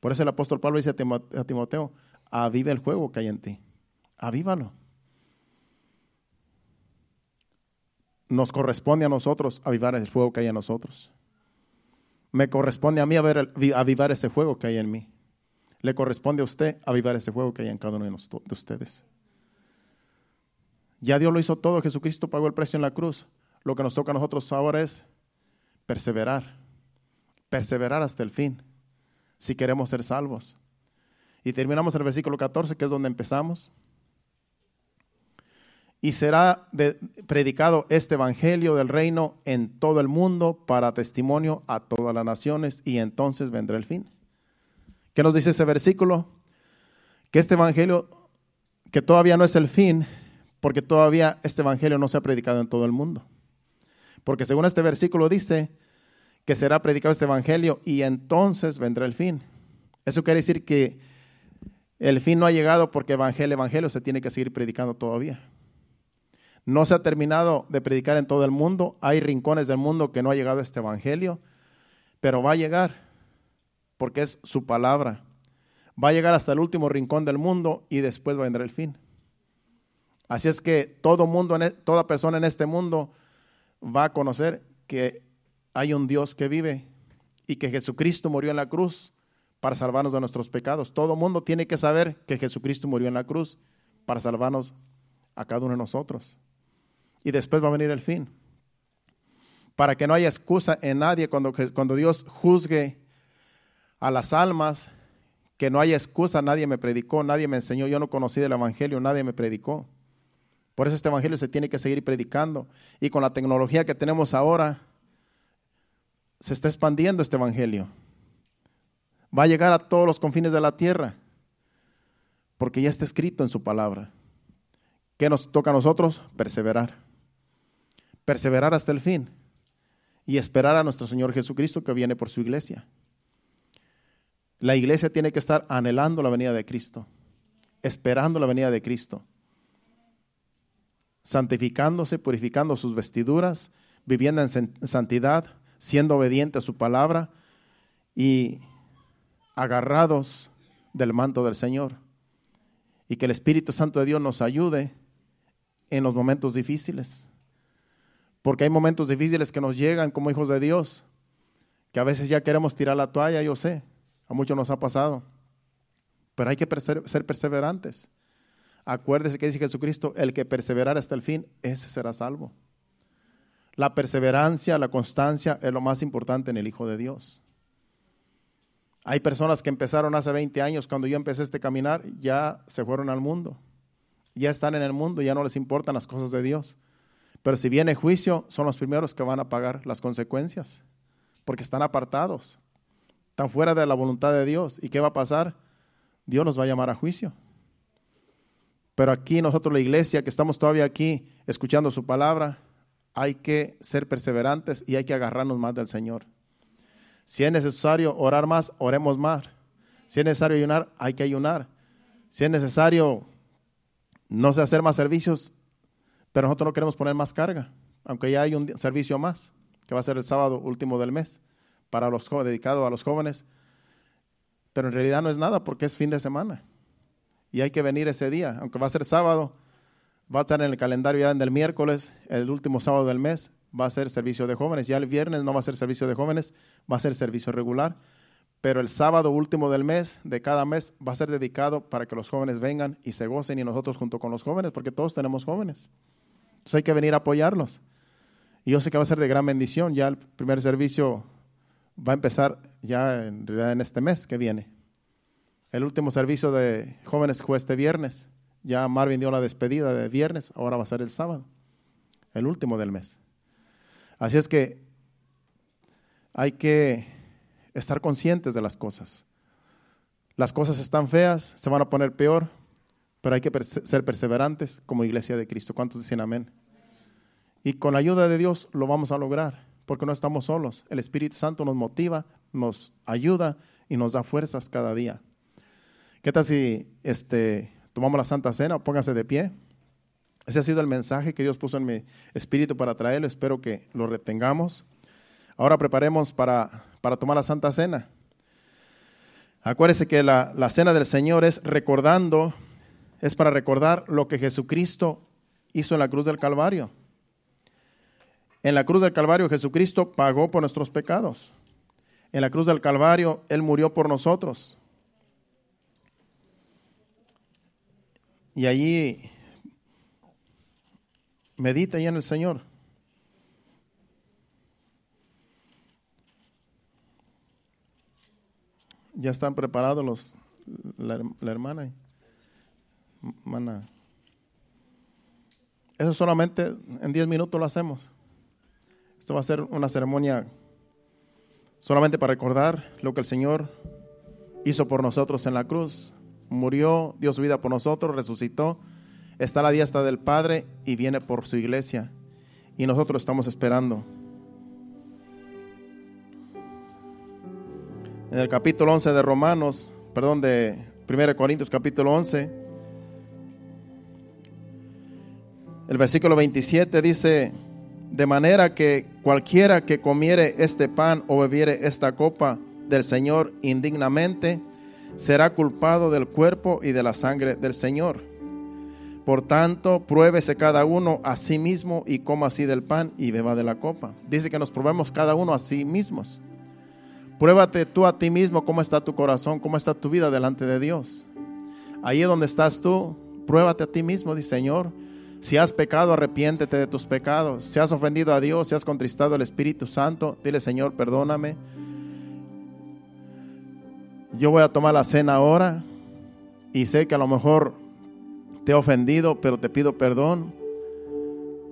Por eso el apóstol Pablo dice a Timoteo, aviva el fuego que hay en ti. Avívalo. Nos corresponde a nosotros avivar el fuego que hay en nosotros. Me corresponde a mí avivar ese fuego que hay en mí. Le corresponde a usted avivar ese fuego que hay en cada uno de ustedes. Ya Dios lo hizo todo, Jesucristo pagó el precio en la cruz. Lo que nos toca a nosotros ahora es perseverar, perseverar hasta el fin, si queremos ser salvos. Y terminamos el versículo 14, que es donde empezamos. Y será predicado este evangelio del reino en todo el mundo para testimonio a todas las naciones y entonces vendrá el fin. ¿Qué nos dice ese versículo? Que este evangelio, que todavía no es el fin, porque todavía este evangelio no se ha predicado en todo el mundo. Porque según este versículo dice que será predicado este evangelio y entonces vendrá el fin. Eso quiere decir que el fin no ha llegado porque evangelio, evangelio se tiene que seguir predicando todavía. No se ha terminado de predicar en todo el mundo. Hay rincones del mundo que no ha llegado este evangelio, pero va a llegar porque es su palabra. Va a llegar hasta el último rincón del mundo y después vendrá el fin. Así es que todo mundo, e, toda persona en este mundo va a conocer que hay un Dios que vive y que Jesucristo murió en la cruz para salvarnos de nuestros pecados. Todo mundo tiene que saber que Jesucristo murió en la cruz para salvarnos a cada uno de nosotros. Y después va a venir el fin. Para que no haya excusa en nadie cuando, cuando Dios juzgue a las almas, que no haya excusa, nadie me predicó, nadie me enseñó, yo no conocí del Evangelio, nadie me predicó. Por eso este evangelio se tiene que seguir predicando. Y con la tecnología que tenemos ahora, se está expandiendo este evangelio. Va a llegar a todos los confines de la tierra, porque ya está escrito en su palabra. ¿Qué nos toca a nosotros? Perseverar. Perseverar hasta el fin y esperar a nuestro Señor Jesucristo que viene por su iglesia. La iglesia tiene que estar anhelando la venida de Cristo, esperando la venida de Cristo santificándose, purificando sus vestiduras, viviendo en santidad, siendo obediente a su palabra y agarrados del manto del Señor. Y que el Espíritu Santo de Dios nos ayude en los momentos difíciles. Porque hay momentos difíciles que nos llegan como hijos de Dios, que a veces ya queremos tirar la toalla, yo sé, a muchos nos ha pasado. Pero hay que ser perseverantes. Acuérdese que dice Jesucristo, el que perseverar hasta el fin, ese será salvo. La perseverancia, la constancia es lo más importante en el Hijo de Dios. Hay personas que empezaron hace 20 años, cuando yo empecé este caminar, ya se fueron al mundo. Ya están en el mundo, ya no les importan las cosas de Dios. Pero si viene juicio, son los primeros que van a pagar las consecuencias, porque están apartados, están fuera de la voluntad de Dios. ¿Y qué va a pasar? Dios los va a llamar a juicio. Pero aquí nosotros, la iglesia, que estamos todavía aquí escuchando su palabra, hay que ser perseverantes y hay que agarrarnos más del Señor. Si es necesario orar más, oremos más. Si es necesario ayunar, hay que ayunar. Si es necesario, no sé, hacer más servicios, pero nosotros no queremos poner más carga, aunque ya hay un servicio más. que va a ser el sábado último del mes, para los dedicado a los jóvenes. Pero en realidad no es nada porque es fin de semana. Y hay que venir ese día, aunque va a ser sábado, va a estar en el calendario ya en el miércoles, el último sábado del mes, va a ser servicio de jóvenes. Ya el viernes no va a ser servicio de jóvenes, va a ser servicio regular. Pero el sábado último del mes, de cada mes, va a ser dedicado para que los jóvenes vengan y se gocen y nosotros junto con los jóvenes, porque todos tenemos jóvenes. Entonces hay que venir a apoyarlos. Y yo sé que va a ser de gran bendición. Ya el primer servicio va a empezar ya en en este mes que viene. El último servicio de jóvenes fue este viernes. Ya Marvin dio la despedida de viernes, ahora va a ser el sábado, el último del mes. Así es que hay que estar conscientes de las cosas. Las cosas están feas, se van a poner peor, pero hay que ser perseverantes como iglesia de Cristo. ¿Cuántos dicen amén? Y con la ayuda de Dios lo vamos a lograr, porque no estamos solos. El Espíritu Santo nos motiva, nos ayuda y nos da fuerzas cada día. ¿Qué tal si este, tomamos la Santa Cena? Póngase de pie. Ese ha sido el mensaje que Dios puso en mi espíritu para traerlo. Espero que lo retengamos. Ahora preparemos para, para tomar la Santa Cena. Acuérdese que la, la cena del Señor es recordando, es para recordar lo que Jesucristo hizo en la cruz del Calvario. En la cruz del Calvario Jesucristo pagó por nuestros pecados. En la cruz del Calvario Él murió por nosotros. Y allí Medita ya en el Señor. Ya están preparados los, la, hermana. Eso solamente en 10 minutos lo hacemos. Esto va a ser una ceremonia solamente para recordar lo que el Señor hizo por nosotros en la cruz. Murió, dio su vida por nosotros, resucitó está a la diestra del Padre y viene por su iglesia. Y nosotros estamos esperando. En el capítulo 11 de Romanos, perdón, de 1 Corintios capítulo 11, el versículo 27 dice, de manera que cualquiera que comiere este pan o bebiere esta copa del Señor indignamente, será culpado del cuerpo y de la sangre del Señor. Por tanto, pruébese cada uno a sí mismo y coma así del pan y beba de la copa. Dice que nos probemos cada uno a sí mismos. Pruébate tú a ti mismo cómo está tu corazón, cómo está tu vida delante de Dios. Ahí donde estás tú, pruébate a ti mismo, dice Señor. Si has pecado, arrepiéntete de tus pecados. Si has ofendido a Dios, si has contristado al Espíritu Santo, dile Señor, perdóname. Yo voy a tomar la cena ahora y sé que a lo mejor te he ofendido, pero te pido perdón.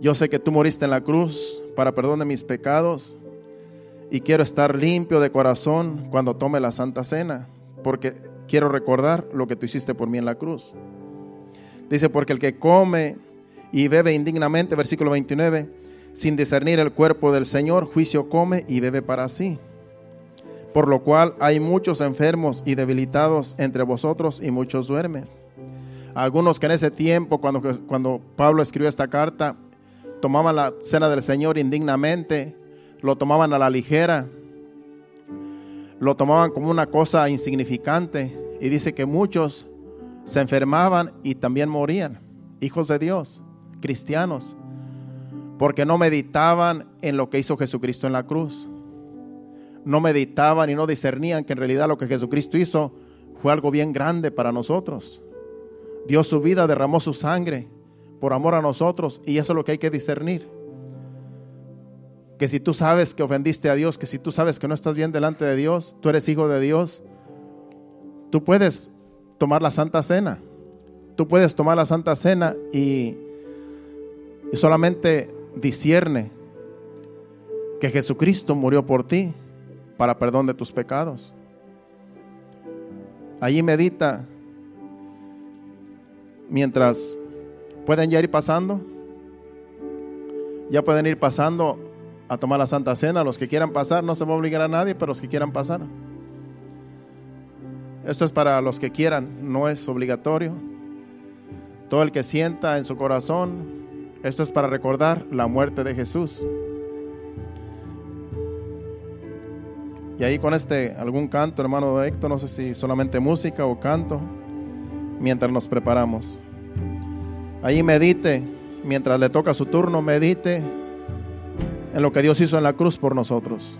Yo sé que tú moriste en la cruz para perdón de mis pecados y quiero estar limpio de corazón cuando tome la Santa Cena, porque quiero recordar lo que tú hiciste por mí en la cruz. Dice, porque el que come y bebe indignamente, versículo 29, sin discernir el cuerpo del Señor, juicio come y bebe para sí. Por lo cual hay muchos enfermos y debilitados entre vosotros y muchos duermen. Algunos que en ese tiempo, cuando, cuando Pablo escribió esta carta, tomaban la cena del Señor indignamente, lo tomaban a la ligera, lo tomaban como una cosa insignificante. Y dice que muchos se enfermaban y también morían, hijos de Dios, cristianos, porque no meditaban en lo que hizo Jesucristo en la cruz. No meditaban y no discernían que en realidad lo que Jesucristo hizo fue algo bien grande para nosotros dio su vida, derramó su sangre por amor a nosotros y eso es lo que hay que discernir. Que si tú sabes que ofendiste a Dios, que si tú sabes que no estás bien delante de Dios, tú eres hijo de Dios, tú puedes tomar la Santa Cena. Tú puedes tomar la Santa Cena y, solamente discierne que Jesucristo murió por ti para perdón de tus pecados. Allí medita mientras pueden ya ir pasando, ya pueden ir pasando a tomar la Santa Cena. Los que quieran pasar, no se va a obligar a nadie, pero los que quieran pasar. Esto es para los que quieran, no es obligatorio. Todo el que sienta en su corazón, esto es para recordar la muerte de Jesús. Y ahí con este, algún canto, hermano Héctor, no sé si solamente música o canto, mientras nos preparamos. Ahí medite, mientras le toca su turno, medite en lo que Dios hizo en la cruz por nosotros.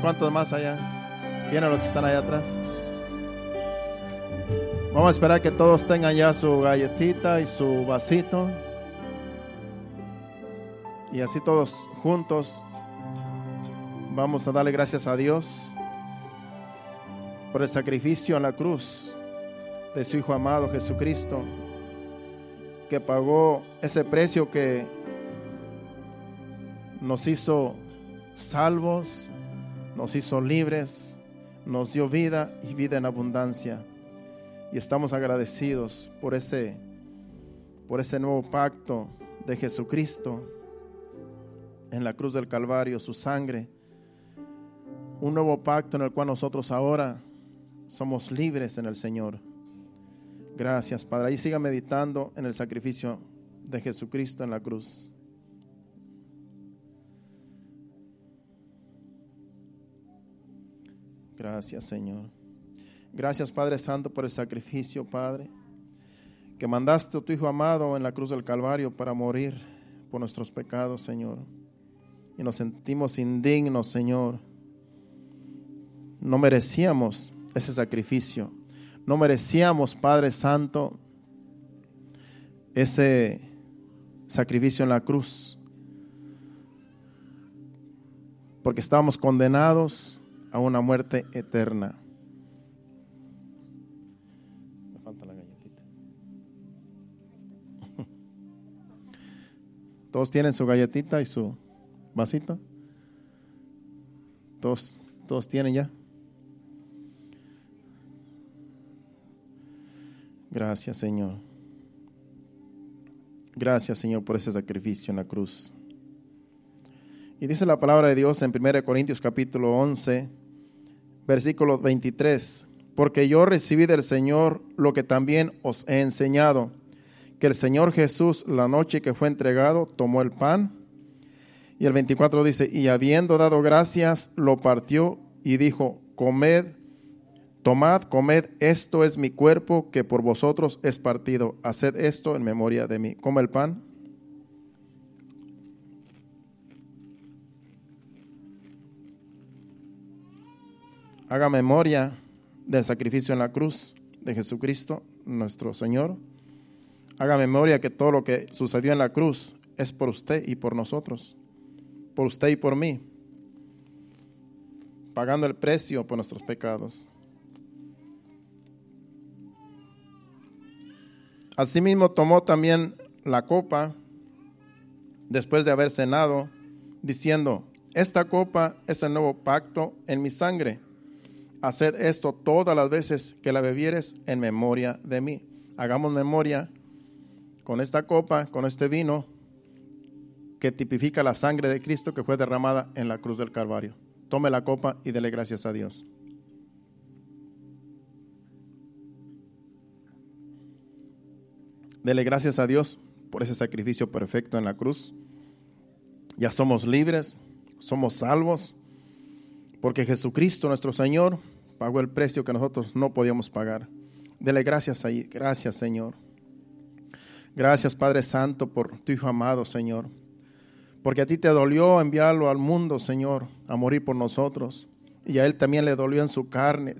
Unos cuantos más allá. Vienen los que están allá atrás. Vamos a esperar que todos tengan ya su galletita y su vasito. Y así todos juntos Vamos a darle gracias a Dios por el sacrificio en la cruz de su Hijo amado Jesucristo, que pagó ese precio que nos hizo salvos, nos hizo libres, nos dio vida y vida en abundancia. Y estamos agradecidos por ese, por ese nuevo pacto de Jesucristo en la cruz del Calvario, su sangre. Un nuevo pacto en el cual nosotros ahora somos libres en el Señor. Gracias, Padre. Ahí siga meditando en el sacrificio de Jesucristo en la cruz. Gracias, Señor. Gracias, Padre Santo, por el sacrificio, Padre, que mandaste a tu Hijo amado en la cruz del Calvario para morir por nuestros pecados, Señor. Y nos sentimos indignos, Señor. No merecíamos ese sacrificio. No merecíamos, Padre Santo, ese sacrificio en la cruz. Porque estábamos condenados a una muerte eterna. Me falta la galletita. (laughs) Todos tienen su galletita y su vasito. Todos, todos tienen ya. Gracias, Señor. Gracias, Señor, por ese sacrificio en la cruz. Y dice la palabra de Dios en 1 Corintios capítulo 11, versículo 23, porque yo recibí del Señor lo que también os he enseñado, que el Señor Jesús la noche que fue entregado tomó el pan, y el 24 dice, y habiendo dado gracias, lo partió y dijo, comed, tomad, comed, esto es mi cuerpo que por vosotros es partido, haced esto en memoria de mí. Come el pan. Haga memoria del sacrificio en la cruz de Jesucristo, nuestro Señor. Haga memoria que todo lo que sucedió en la cruz es por usted y por nosotros, por usted y por mí, pagando el precio por nuestros pecados. Asimismo tomó también la copa después de haber cenado, diciendo, esta copa es el nuevo pacto en mi sangre Haced esto todas las veces que la bebieres en memoria de mí. Hagamos memoria con esta copa, con este vino, que tipifica la sangre de Cristo que fue derramada en la cruz del Calvario. Tome la copa y dele gracias a Dios. Dele gracias a Dios por ese sacrificio perfecto en la cruz. Ya somos libres, somos salvos, porque Jesucristo nuestro Señor pagó el precio que nosotros no podíamos pagar. Dele gracias ahí, gracias Señor. Gracias Padre Santo por tu Hijo amado, Señor. Porque a ti te dolió enviarlo al mundo, Señor, a morir por nosotros. Y a Él también le dolió en su carne,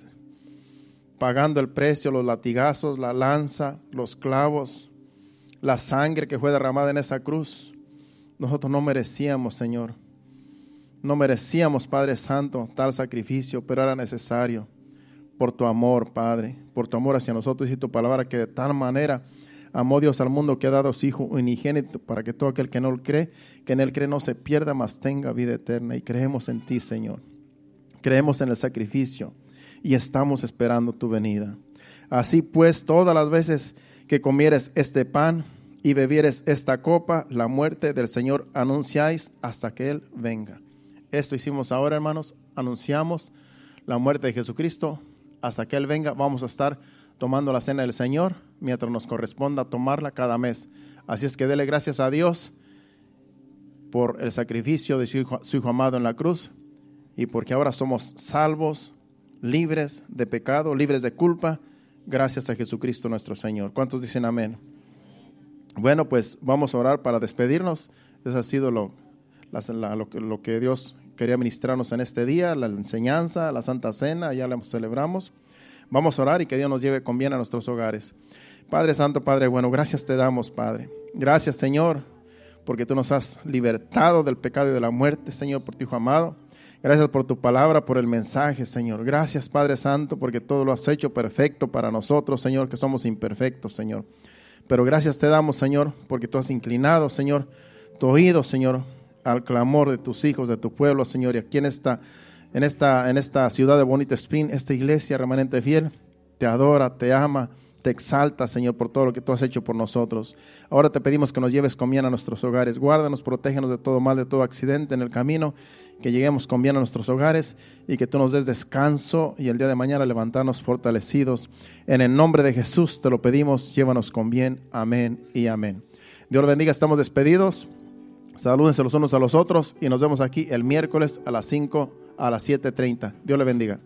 pagando el precio, los latigazos, la lanza, los clavos, la sangre que fue derramada en esa cruz. Nosotros no merecíamos, Señor. No merecíamos, Padre Santo, tal sacrificio, pero era necesario por tu amor, Padre, por tu amor hacia nosotros y tu palabra, que de tal manera amó Dios al mundo que ha dado su Hijo unigénito para que todo aquel que no cree, que en él cree no se pierda, mas tenga vida eterna. Y creemos en ti, Señor. Creemos en el sacrificio y estamos esperando tu venida. Así pues, todas las veces que comieres este pan y bebieres esta copa, la muerte del Señor anunciáis hasta que Él venga. Esto hicimos ahora, hermanos. Anunciamos la muerte de Jesucristo. Hasta que Él venga, vamos a estar tomando la cena del Señor mientras nos corresponda tomarla cada mes. Así es que dele gracias a Dios por el sacrificio de su hijo, amado en la cruz y porque ahora somos salvos, libres de pecado, libres de culpa, gracias a Jesucristo nuestro Señor. ¿Cuántos dicen amén? Bueno, pues vamos a orar para despedirnos. Eso ha sido lo, lo, que Dios quería ministrarnos en este día, la enseñanza, la Santa Cena, ya la celebramos. Vamos a orar y que Dios nos lleve con bien a nuestros hogares. Padre Santo, Padre bueno, gracias te damos, Padre. Gracias, Señor, porque tú nos has libertado del pecado y de la muerte, Señor, por tu Hijo amado. Gracias por tu palabra, por el mensaje, Señor. Gracias, Padre Santo, porque todo lo has hecho perfecto para nosotros, Señor, que somos imperfectos, Señor. Pero gracias te damos, Señor, porque tú has inclinado, Señor, tu oído, Señor, al clamor de tus hijos, de tu pueblo, Señor. Y aquí en esta, en esta, en esta ciudad de Bonita Spring, esta iglesia remanente fiel, te adora, te ama te exalta, Señor, por todo lo que tú has hecho por nosotros. Ahora te pedimos que nos lleves con bien a nuestros hogares. Guárdanos, protégenos de todo mal, de todo accidente en el camino. Que lleguemos con bien a nuestros hogares y que tú nos des descanso y el día de mañana levantarnos fortalecidos. En el nombre de Jesús te lo pedimos. Llévanos con bien. Amén y amén. Dios lo bendiga. Estamos despedidos. Salúdense los unos a los otros y nos vemos aquí el miércoles a las 5 a las 7.30. Dios le bendiga.